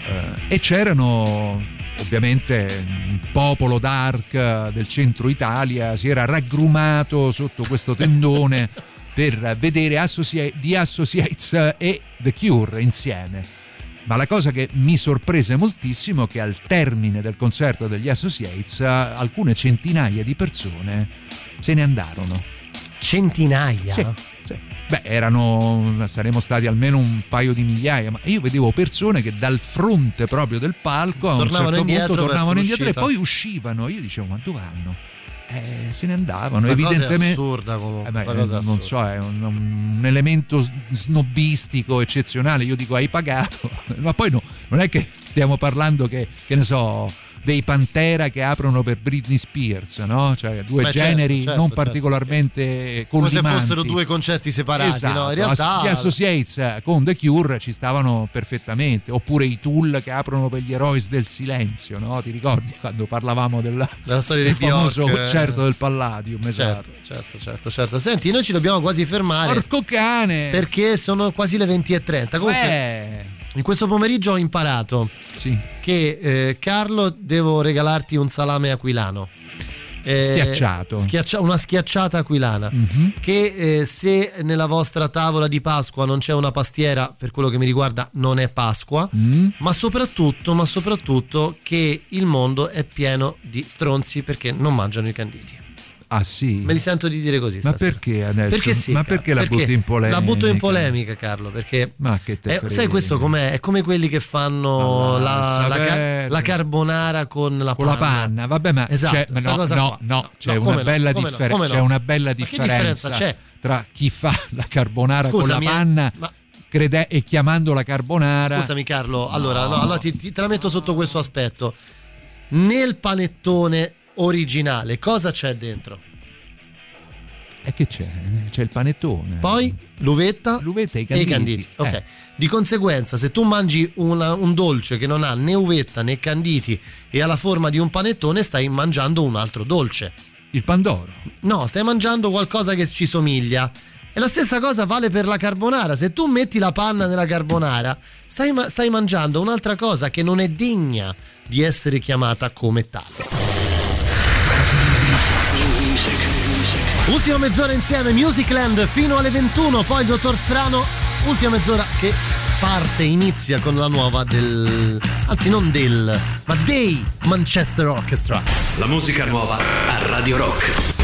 eh, e c'erano ovviamente un popolo dark del centro Italia si era raggrumato sotto questo tendone per vedere Associ- The Associates e The Cure insieme. Ma la cosa che mi sorprese moltissimo è che al termine del concerto degli Associates alcune centinaia di persone se ne andarono. Centinaia? Sì. Beh, erano, saremmo stati almeno un paio di migliaia, ma io vedevo persone che dal fronte proprio del palco a un tornavano certo indietro, punto tornavano indietro e poi uscivano. Io dicevo, ma dove vanno? Eh, se ne andavano. Questa Evidentemente, è assurda comunque. Eh beh, non assurda. so, è un, un, elemento snobbistico eccezionale. Io dico, hai pagato, ma poi no, non è che stiamo parlando che, che ne so dei Pantera che aprono per Britney Spears, no? Cioè due Beh, certo, generi certo, certo, non particolarmente certo. Come se fossero due concerti separati, esatto. no? In realtà gli Associates eh, con The Cure ci stavano perfettamente, oppure i Tool che aprono per gli Eroes del Silenzio, no? Ti ricordi quando parlavamo della, della storia del famoso Bjork, concerto del Palladium, esatto. Certo, certo, certo, certo. Senti, noi ci dobbiamo quasi fermare. Porco cane! Perché sono quasi le 20.30. Comunque Beh. In questo pomeriggio ho imparato sì. che eh, Carlo devo regalarti un salame aquilano. Eh, schiacciato schiaccia- una schiacciata aquilana mm-hmm. che eh, se nella vostra tavola di Pasqua non c'è una pastiera per quello che mi riguarda non è Pasqua mm. ma soprattutto ma soprattutto che il mondo è pieno di stronzi perché non mangiano i canditi Ah sì? Me li sento di dire così. Ma stasera. perché adesso? Perché sì, Ma perché la butti in polemica? La butto in polemica, Carlo, perché... Ma che te è, Sai questo com'è? È come quelli che fanno la, la, ca- la, carbonara con la con panna. la panna. Vabbè, ma, esatto, c'è, no, no, no, no, c'è no, una bella, no, differ- no, c'è una bella differenza, differenza c'è? tra chi fa la carbonara Scusami, con la panna... Ma crede- e chiamandola carbonara. Scusami Carlo, allora, no. allora ti, ti, te la metto sotto questo aspetto. Nel panettone originale cosa c'è dentro? E che c'è? C'è il panettone. Poi l'uvetta, l'uvetta e i canditi. E i canditi. Ok. Eh. Di conseguenza, se tu mangi una, un dolce che non ha né uvetta né canditi e ha la forma di un panettone, stai mangiando un altro dolce. Il pandoro? No, stai mangiando qualcosa che ci somiglia. E la stessa cosa vale per la carbonara. Se tu metti la panna nella carbonara, stai, stai mangiando un'altra cosa che non è degna di essere chiamata come tale. Ultima mezz'ora insieme, Musicland fino alle 21, poi il dottor Strano, ultima mezz'ora che parte, inizia con la nuova del... anzi non del, ma dei Manchester Orchestra. La musica nuova a Radio Rock.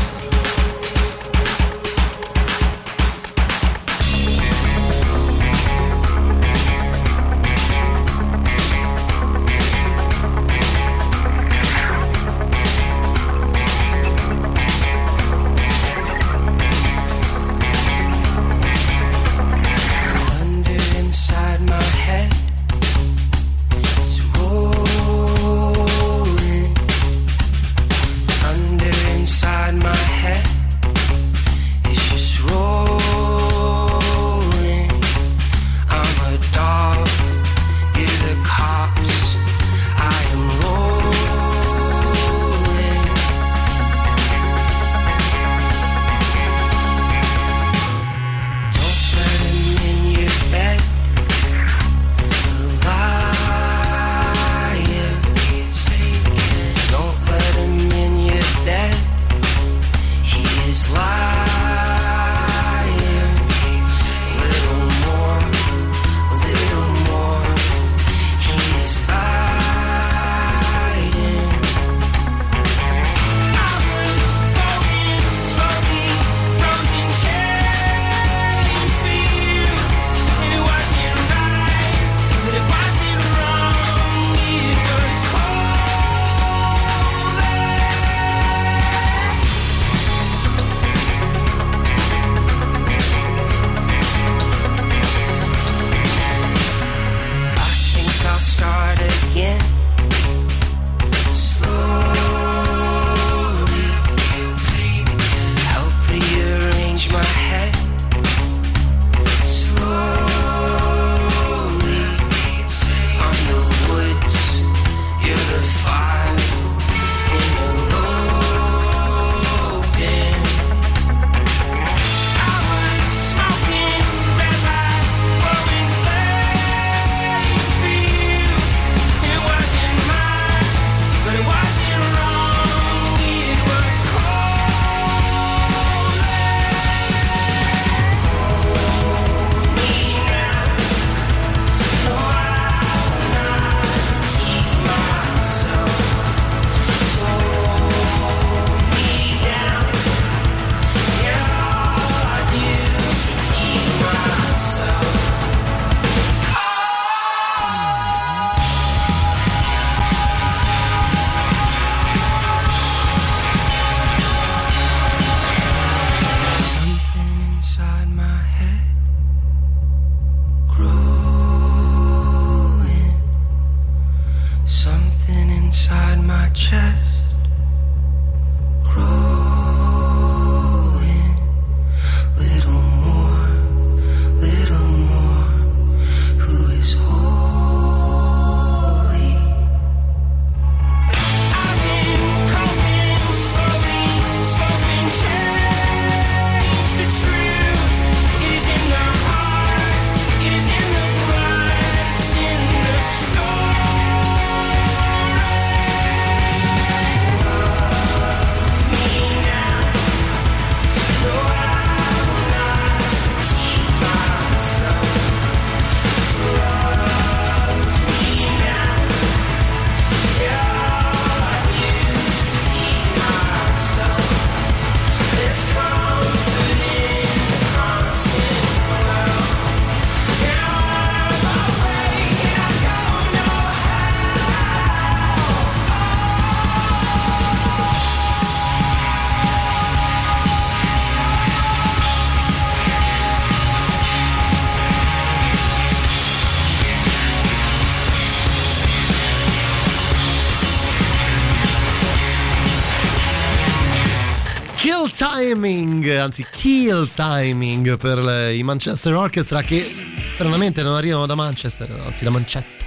Anzi kill timing per i Manchester Orchestra che stranamente non arrivano da Manchester, anzi da Manchester.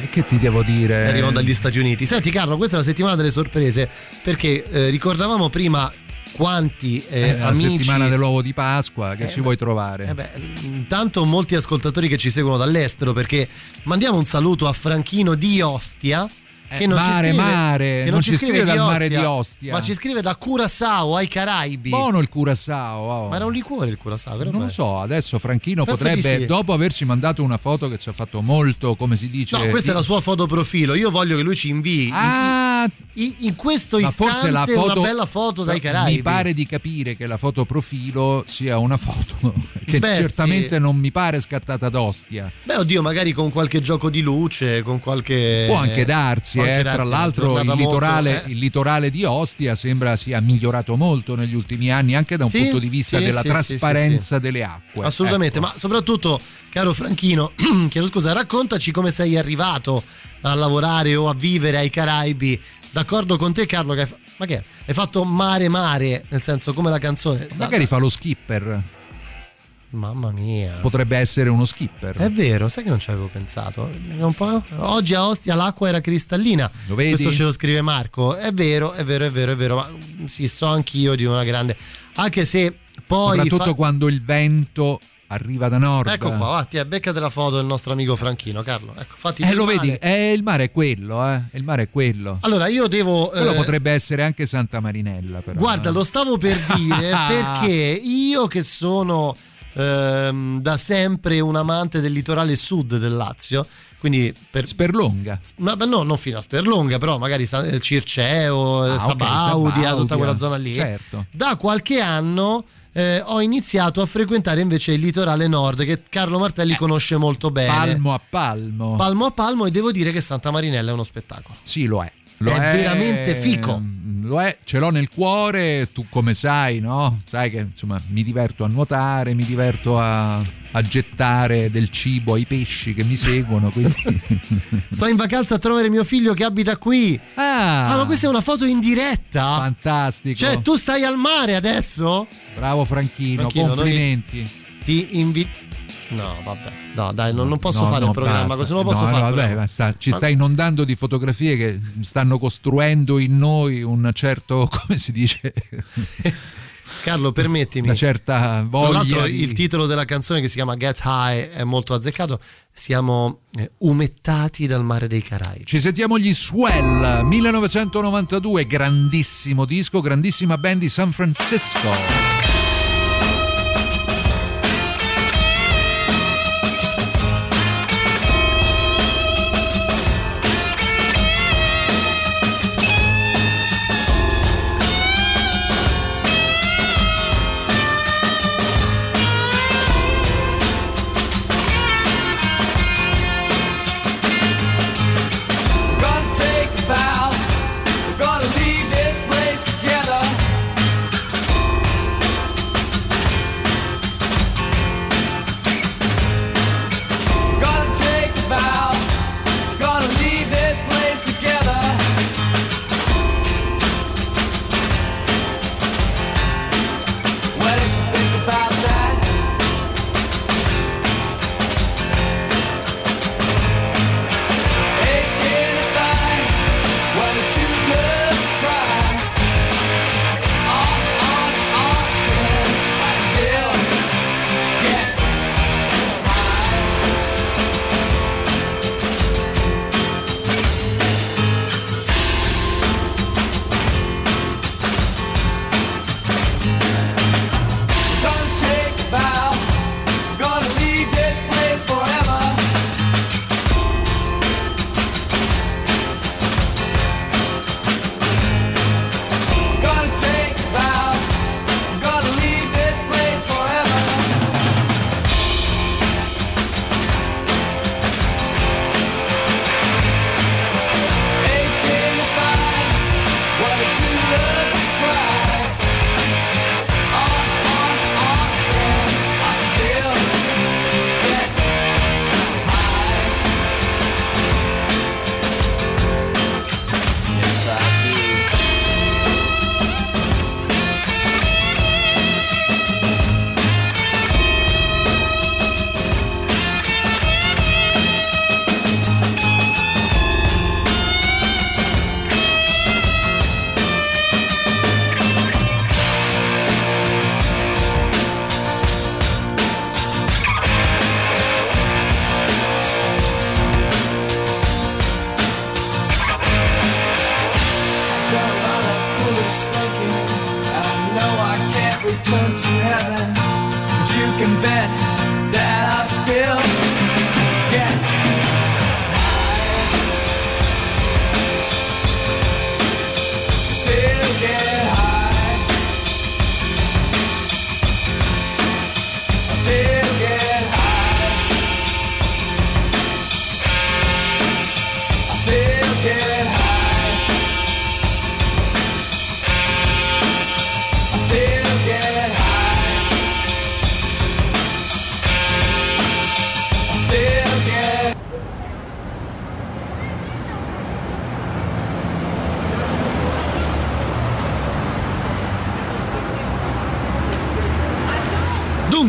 Eh, che ti devo dire? Arrivano dagli Stati Uniti. Senti Carlo, questa è la settimana delle sorprese perché eh, ricordavamo prima quanti eh, eh, amici. La settimana dell'uovo di Pasqua, che eh, ci vuoi trovare? Eh beh, intanto molti ascoltatori che ci seguono dall'estero, perché mandiamo un saluto a Franchino di Ostia che non mare, ci scrive, mare, non, non ci scrive, scrive dal Ostia, mare di Ostia, ma ci scrive da Curaçao ai Caraibi. Buono il Curaçao. Oh. Ma era un liquore il Curaçao. Non lo so, adesso Franchino Penso potrebbe, sì. dopo averci mandato una foto che ci ha fatto molto, come si dice. No, questa è la sua foto profilo. Io voglio che lui ci invii. Ah, in, in questo ma istante forse la foto, una bella foto dai Caraibi. Mi pare di capire che la foto profilo sia una foto che Beh, certamente sì. non mi pare scattata ad Ostia. Beh, oddio, magari con qualche gioco di luce, con qualche. Può anche darsi eh, tra l'altro il litorale, molto, eh. il litorale, di Ostia sembra sia migliorato molto negli ultimi anni anche da un sì, punto di vista sì, della sì, trasparenza delle acque. Assolutamente, ecco. ma soprattutto, caro Franchino, chiedo scusa, raccontaci come sei arrivato a lavorare o a vivere ai Caraibi. D'accordo con te, Carlo? Che hai, ma che hai fatto mare mare, nel senso come la canzone. Magari da, fa lo skipper. Mamma mia. Potrebbe essere uno skipper. È vero, sai che non ci avevo pensato. Oggi a Ostia l'acqua era cristallina. Lo vedi? Questo ce lo scrive Marco. È vero, è vero, è vero, è vero. Ma sì, so anch'io di una grande. Anche se poi. Soprattutto fa... quando il vento arriva da nord. Ecco qua, va, ti beccate la foto del nostro amico Franchino, Carlo. Ecco, fatti eh, lo mare. vedi, eh, il mare è quello, eh. Il mare è quello. Allora, io devo. Quello eh, potrebbe essere anche Santa Marinella, però. Guarda, lo stavo per dire perché io che sono ehm, da sempre un amante del litorale sud del Lazio. Quindi per, Sperlonga. Ma, no, non fino a Sperlonga, però magari eh, Circeo, ah, Sabaudia, okay, tutta quella zona lì. Certo. Da qualche anno eh, ho iniziato a frequentare invece il litorale nord che Carlo Martelli eh, conosce molto bene. Palmo a palmo. Palmo a palmo e devo dire che Santa Marinella è uno spettacolo. Sì, lo è. Lo è, è veramente fico lo è, ce l'ho nel cuore, tu come sai, no? Sai che insomma mi diverto a nuotare, mi diverto a, a gettare del cibo ai pesci che mi seguono. Sto in vacanza a trovare mio figlio che abita qui. Ah, ah, ma questa è una foto in diretta? Fantastico. Cioè, tu stai al mare adesso? Bravo Franchino, Franchino complimenti. Ti invito No, vabbè. No, dai, non, non posso no, fare no, il programma basta. così, non lo posso no, fare. vabbè, basta. Ci stai inondando di fotografie che stanno costruendo in noi un certo, come si dice? Carlo, permettimi. Una certa voglia. Tra l'altro, di... il titolo della canzone che si chiama Get High è molto azzeccato. Siamo eh, umettati dal mare dei Caraibi. Ci sentiamo gli Swell 1992, grandissimo disco, grandissima band di San Francisco.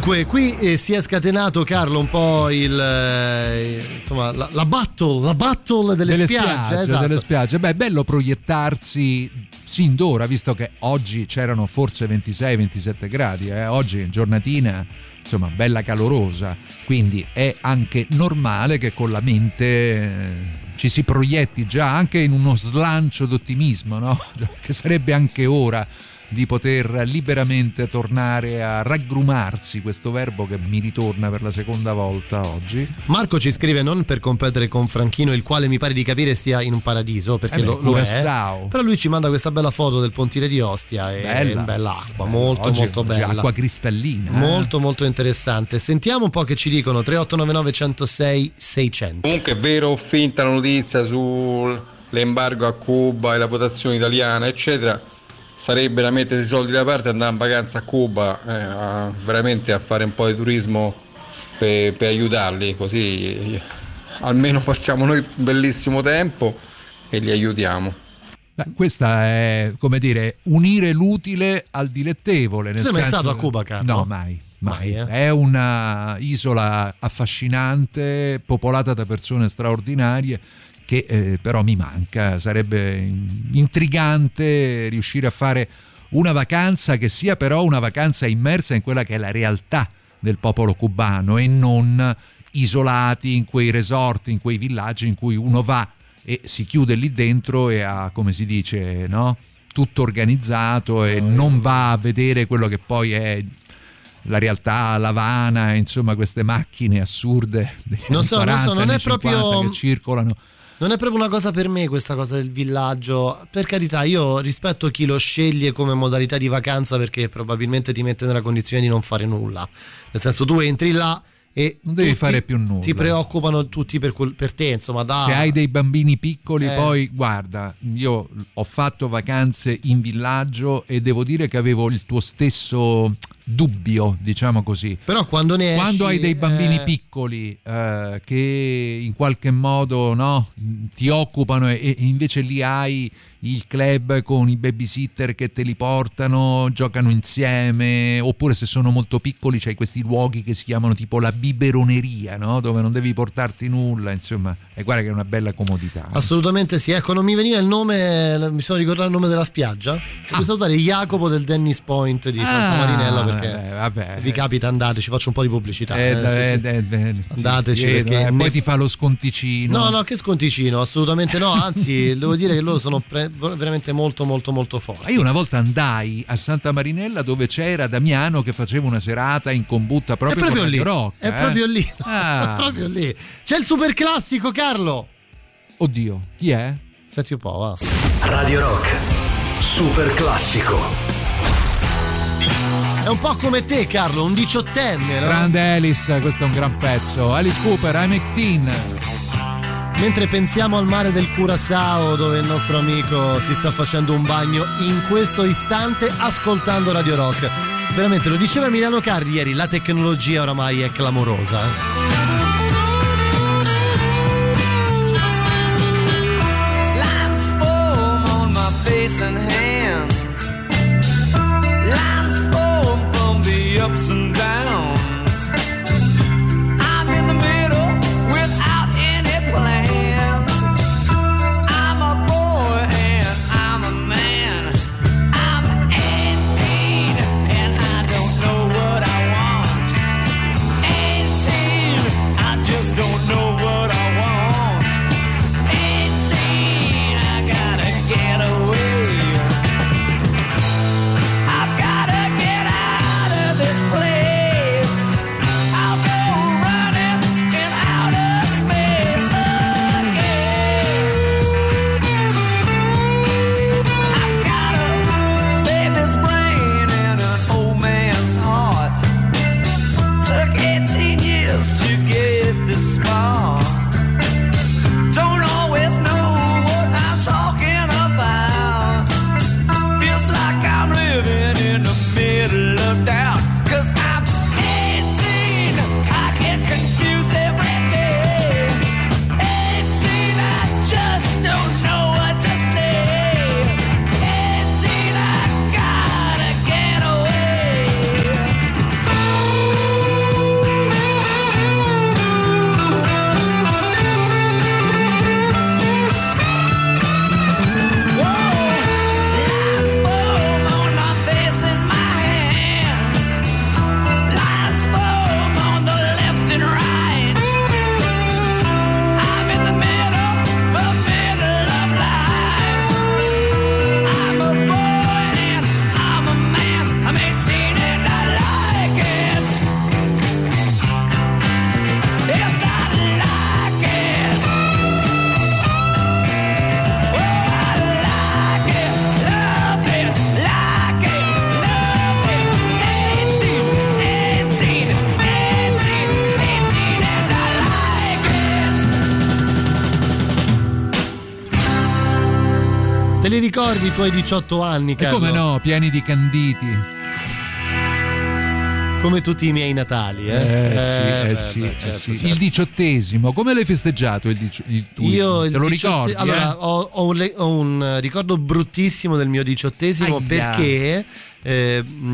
Dunque, qui eh, si è scatenato Carlo un po' il eh, insomma la, la, battle, la battle delle, delle spiagge, spiagge esatto. delle spiagge. Beh, è bello proiettarsi sin d'ora, visto che oggi c'erano forse 26-27 gradi, eh? oggi giornatina insomma bella calorosa, quindi è anche normale che con la mente eh, ci si proietti già anche in uno slancio d'ottimismo, no? che sarebbe anche ora di poter liberamente tornare a raggrumarsi, questo verbo che mi ritorna per la seconda volta oggi. Marco ci scrive non per competere con Franchino, il quale mi pare di capire stia in un paradiso, perché eh beh, lo, lo è. Però lui ci manda questa bella foto del pontile di Ostia e bella, bella acqua, bella. molto oggi, molto oggi bella. Acqua cristallina. Molto eh? molto interessante. Sentiamo un po' che ci dicono 3899 106 600. Comunque è vero o finta la notizia sull'embargo a Cuba e la votazione italiana, eccetera sarebbe da mettere i soldi da parte e andare in vacanza a Cuba, eh, a, veramente a fare un po' di turismo per, per aiutarli, così almeno passiamo noi un bellissimo tempo e li aiutiamo. questa è come dire unire l'utile al dilettevole. Nel sei mai stato a Cuba, Carlo? No, mai. Mai. mai eh? È una isola affascinante, popolata da persone straordinarie che eh, però mi manca, sarebbe intrigante riuscire a fare una vacanza che sia però una vacanza immersa in quella che è la realtà del popolo cubano e non isolati in quei resort, in quei villaggi in cui uno va e si chiude lì dentro e ha, come si dice, no? tutto organizzato e non va a vedere quello che poi è la realtà, l'Havana, insomma queste macchine assurde non so, 40, non so, non è proprio che circolano non è proprio una cosa per me questa cosa del villaggio. Per carità, io rispetto chi lo sceglie come modalità di vacanza perché probabilmente ti mette nella condizione di non fare nulla. Nel senso, tu entri là e non devi fare più nulla. Ti preoccupano tutti per, per te, insomma, da... Se hai dei bambini piccoli, eh. poi guarda, io ho fatto vacanze in villaggio e devo dire che avevo il tuo stesso dubbio, diciamo così. Però quando ne esci, Quando hai dei bambini eh... piccoli eh, che in qualche modo no, ti occupano e, e invece lì hai il club con i babysitter che te li portano, giocano insieme, oppure se sono molto piccoli c'hai questi luoghi che si chiamano tipo la biberoneria, no? dove non devi portarti nulla, insomma, e guarda che è una bella comodità. Assolutamente sì, ecco, non mi veniva il nome, mi sono ricordato il nome della spiaggia. Ah. salutare Jacopo del Dennis Point di Santa ah, Marinella perché eh, vabbè, se vi capita andate, ci faccio un po' di pubblicità. Eh, eh, eh, eh andateci chiedo, perché eh, poi ti fa lo sconticino. No, no, che sconticino, assolutamente no, anzi, devo dire che loro sono pre- veramente molto molto molto forti. Io una volta andai a Santa Marinella dove c'era Damiano che faceva una serata in combutta proprio, è proprio lì. Rock, è eh? proprio lì. Ah. è proprio lì. C'è il super classico Carlo. Oddio, chi è? Senti un po', va. Radio Rock. Super classico. È un po' come te, Carlo, un diciottenne, no? Grande Alice, questo è un gran pezzo. Alice Cooper, I'm 18. Mentre pensiamo al mare del Curaçao dove il nostro amico si sta facendo un bagno in questo istante ascoltando Radio Rock. Veramente lo diceva Emiliano Carri ieri, la tecnologia oramai è clamorosa. Tuoi 18 anni, Carlo? E come no, pieni di canditi. Come tutti i miei Natali, eh? Eh, eh sì, eh, sì, beh, certo, sì. Certo. Il diciottesimo, come l'hai festeggiato il, dici- il tuo? Io Te il lo diciotte- ricordi? Allora, eh? ho, ho un, le- ho un ricordo bruttissimo del mio diciottesimo Aia. perché eh, mh,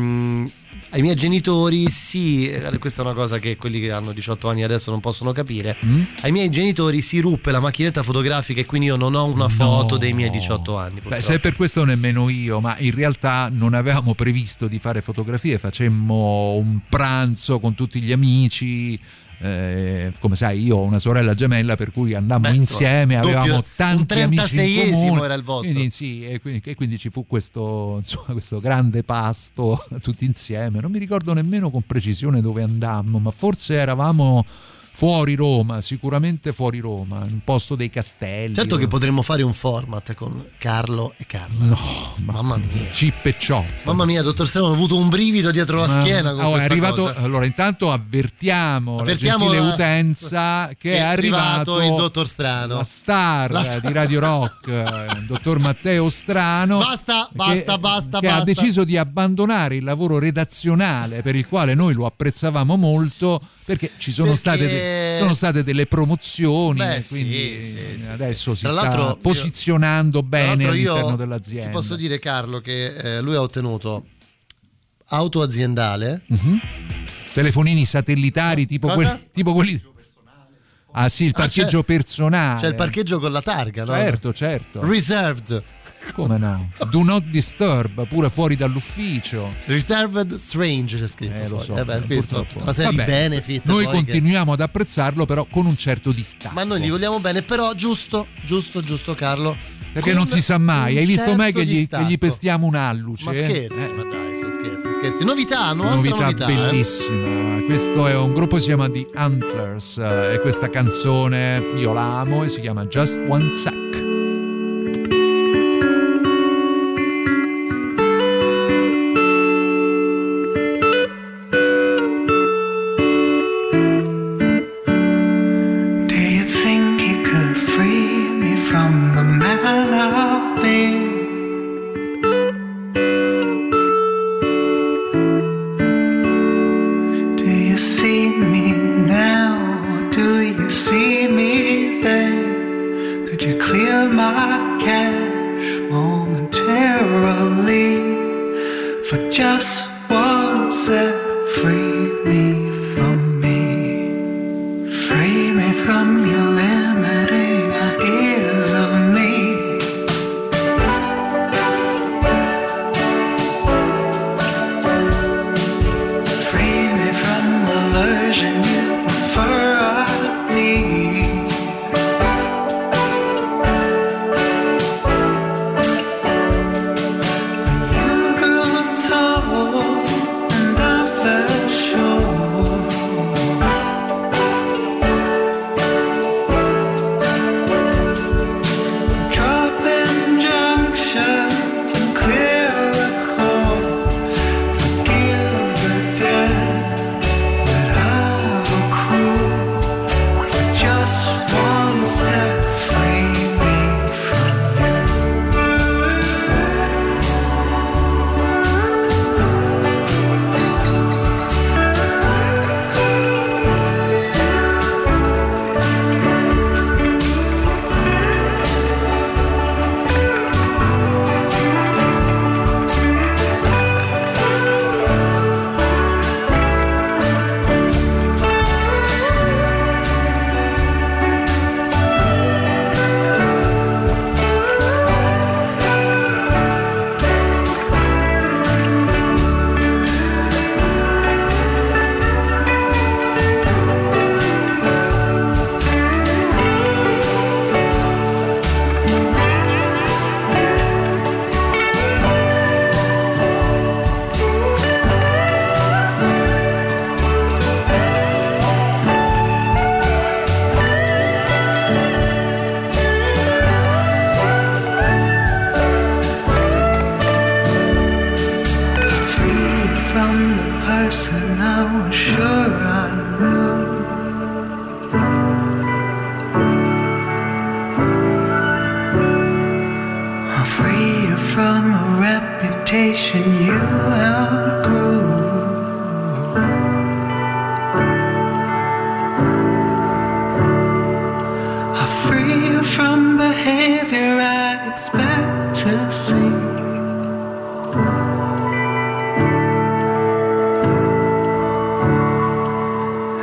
ai miei genitori, sì, eh, questa è una cosa che quelli che hanno 18 anni adesso non possono capire. Mm? Ai miei genitori si ruppe la macchinetta fotografica e quindi io non ho una foto dei miei 18 anni. Beh, se per questo nemmeno io, ma in realtà non avevamo previsto di fare fotografie, facemmo un pranzo con tutti gli amici. Eh, come sai, io ho una sorella gemella, per cui andammo Beh, insieme, doppio- avevamo un tanti amici in 36esimo comune. era il vostro. Quindi, sì, e quindi, e quindi ci fu questo, insomma, questo grande pasto tutti insieme. Non mi ricordo nemmeno con precisione dove andammo, ma forse eravamo fuori Roma, sicuramente fuori Roma, in un posto dei castelli. Certo che potremmo fare un format con Carlo e Carlo. No, mamma mia. Chip e chop. Mamma mia, dottor Strano, ho avuto un brivido dietro la Ma- schiena con oh, è arrivato, cosa. allora intanto avvertiamo, Avvertiamo la utenza che Sì, è arrivato, il dottor Strano. la star La star. di Radio Rock, il dottor Matteo Strano. Basta, basta, che, basta, che basta. ha deciso di abbandonare il lavoro redazionale per il quale noi lo apprezzavamo molto perché ci sono, Perché- State, de- sono state delle promozioni Beh, e quindi sì, sì, adesso sì. si Tra sta io- posizionando Tra bene all'interno io dell'azienda. Ti posso dire, Carlo, che eh, lui ha ottenuto auto aziendale. Mhm. Telefonini satellitari tipo, quelli, tipo quelli. Ah sì, il Ah, parcheggio c'è- personale. C'è il parcheggio con la targa, no? Certo, certo. Reserved. Come no? Do not disturb, pure fuori dall'ufficio. Reserved Strange c'è scritto. Eh, lo so, Eh beh, qui purtroppo. Una serie di Vabbè, benefit. Noi poi che- continuiamo ad apprezzarlo, però con un certo distacco. Ma noi gli vogliamo bene, però giusto, giusto, giusto, Carlo. Perché non si sa mai. Hai visto certo che gli, che gli pestiamo un alluce? Ma scherzi, Eh, ma dai, sono scherzi, scherzi. Novità, nuova novità, novità. eh. bellissima. Questo è un gruppo che si chiama The Antlers eh, e questa canzone io la amo e si chiama Just One Sack.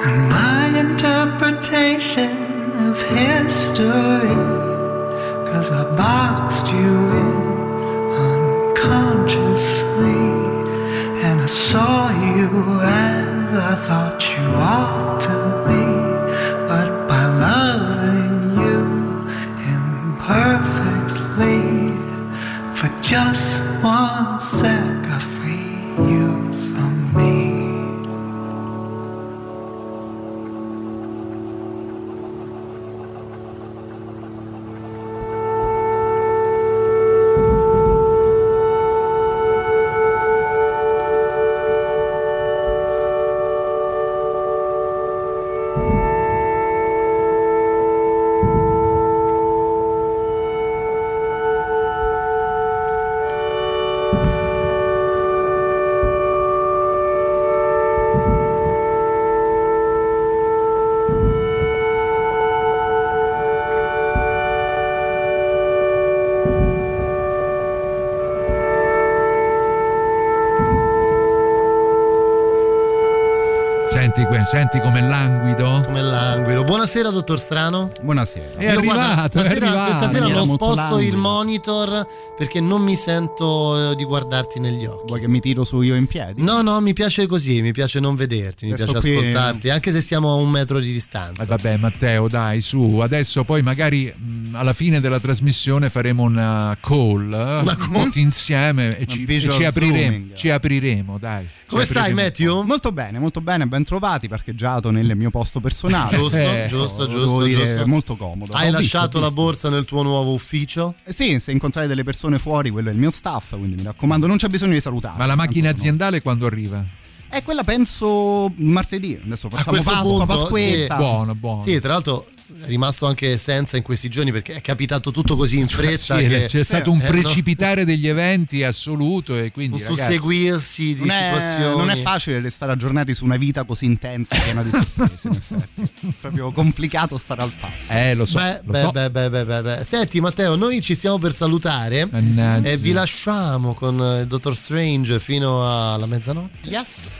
And my interpretation of history, cause I boxed you in unconsciously, and I saw you as I thought you ought to be, but by loving you imperfectly, for just one sec, Buonasera, dottor Strano. Buonasera. È arrivato, stasera, è arrivato. Questa sera Era non sposto il monitor perché non mi sento eh, di guardarti negli occhi. Vuoi che mi tiro su io in piedi? No, no, mi piace così, mi piace non vederti, mi Adesso piace qui- ascoltarti, anche se stiamo a un metro di distanza. Eh, vabbè, Matteo, dai, su. Adesso poi magari alla fine della trasmissione faremo una call, eh, tutti insieme e ci, e ci apriremo, ci apriremo, dai. Come stai, apriremo. Matthew? Molto bene, molto bene, ben trovati, parcheggiato nel mio posto personale. Giusto, Eh, giusto, devo giusto, dire, giusto. molto comodo. Hai Ho visto, lasciato ho la visto. borsa nel tuo nuovo ufficio? Eh sì, se incontrai delle persone fuori, quello è il mio staff, quindi mi raccomando, non c'è bisogno di salutare. Ma la macchina aziendale quando arriva? È quella penso martedì. Adesso A facciamo questo Pasqua, punto, Pasquetta. sì. Buono, buono. Sì, tra l'altro rimasto anche senza in questi giorni perché è capitato tutto così in fretta Sì, che c'è stato un eh, no, precipitare degli eventi assoluto e quindi un ragazzi, susseguirsi di Non è, situazioni. non è facile restare aggiornati su una vita così intensa, piena di sorprese, in effetti. È proprio complicato stare al passo. Eh, lo so, Beh, lo beh, so. beh, beh, beh, beh, beh. Senti Matteo, noi ci stiamo per salutare Mannaggia. e vi lasciamo con eh, il Dottor Strange fino alla mezzanotte. Yes.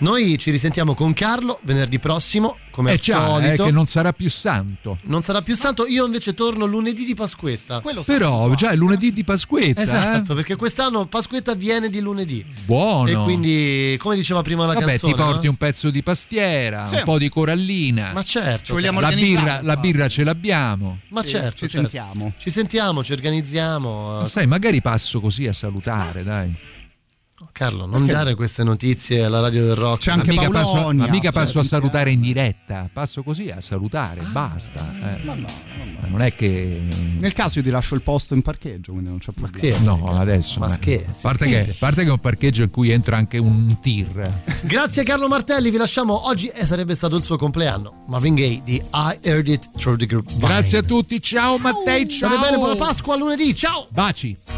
Noi ci risentiamo con Carlo venerdì prossimo, come Eh al già, eh, solito. che non sarà più santo. Non sarà più santo, io invece torno lunedì di Pasquetta. Però già è lunedì di Pasquetta. Esatto, eh? perché quest'anno Pasquetta viene di lunedì. Buono. E quindi, come diceva prima la Vabbè, canzone, ti porti no? un pezzo di pastiera, Sì. un po' di corallina. Ma certo, Ci vogliamo la birra, la birra ce l'abbiamo. ma Sì, certo, ci certo. sentiamo. Ci sentiamo, ci organizziamo. Ma sai, magari passo così a salutare, dai. Carlo, non dare queste notizie alla radio del rock. C'è anche ma mica passo, Paolonia, ma mica passo a cioè, salutare in diretta, passo così a salutare, basta. eh. No, no, no, non è che. Nel caso io ti lascio il posto in parcheggio, quindi non c'è problema. scherzi, No, Carlo. adesso. Ma eh. scherzi. A parte, che, parte che è un parcheggio in cui entra anche un tir. Grazie Carlo Martelli, vi lasciamo oggi e sarebbe stato il suo compleanno. Marvin Gaye di I Heard It Through the Grapevine. Grazie a tutti, ciao Mattei, ciao. State bene, buona Pasqua, a lunedì, ciao! Baci.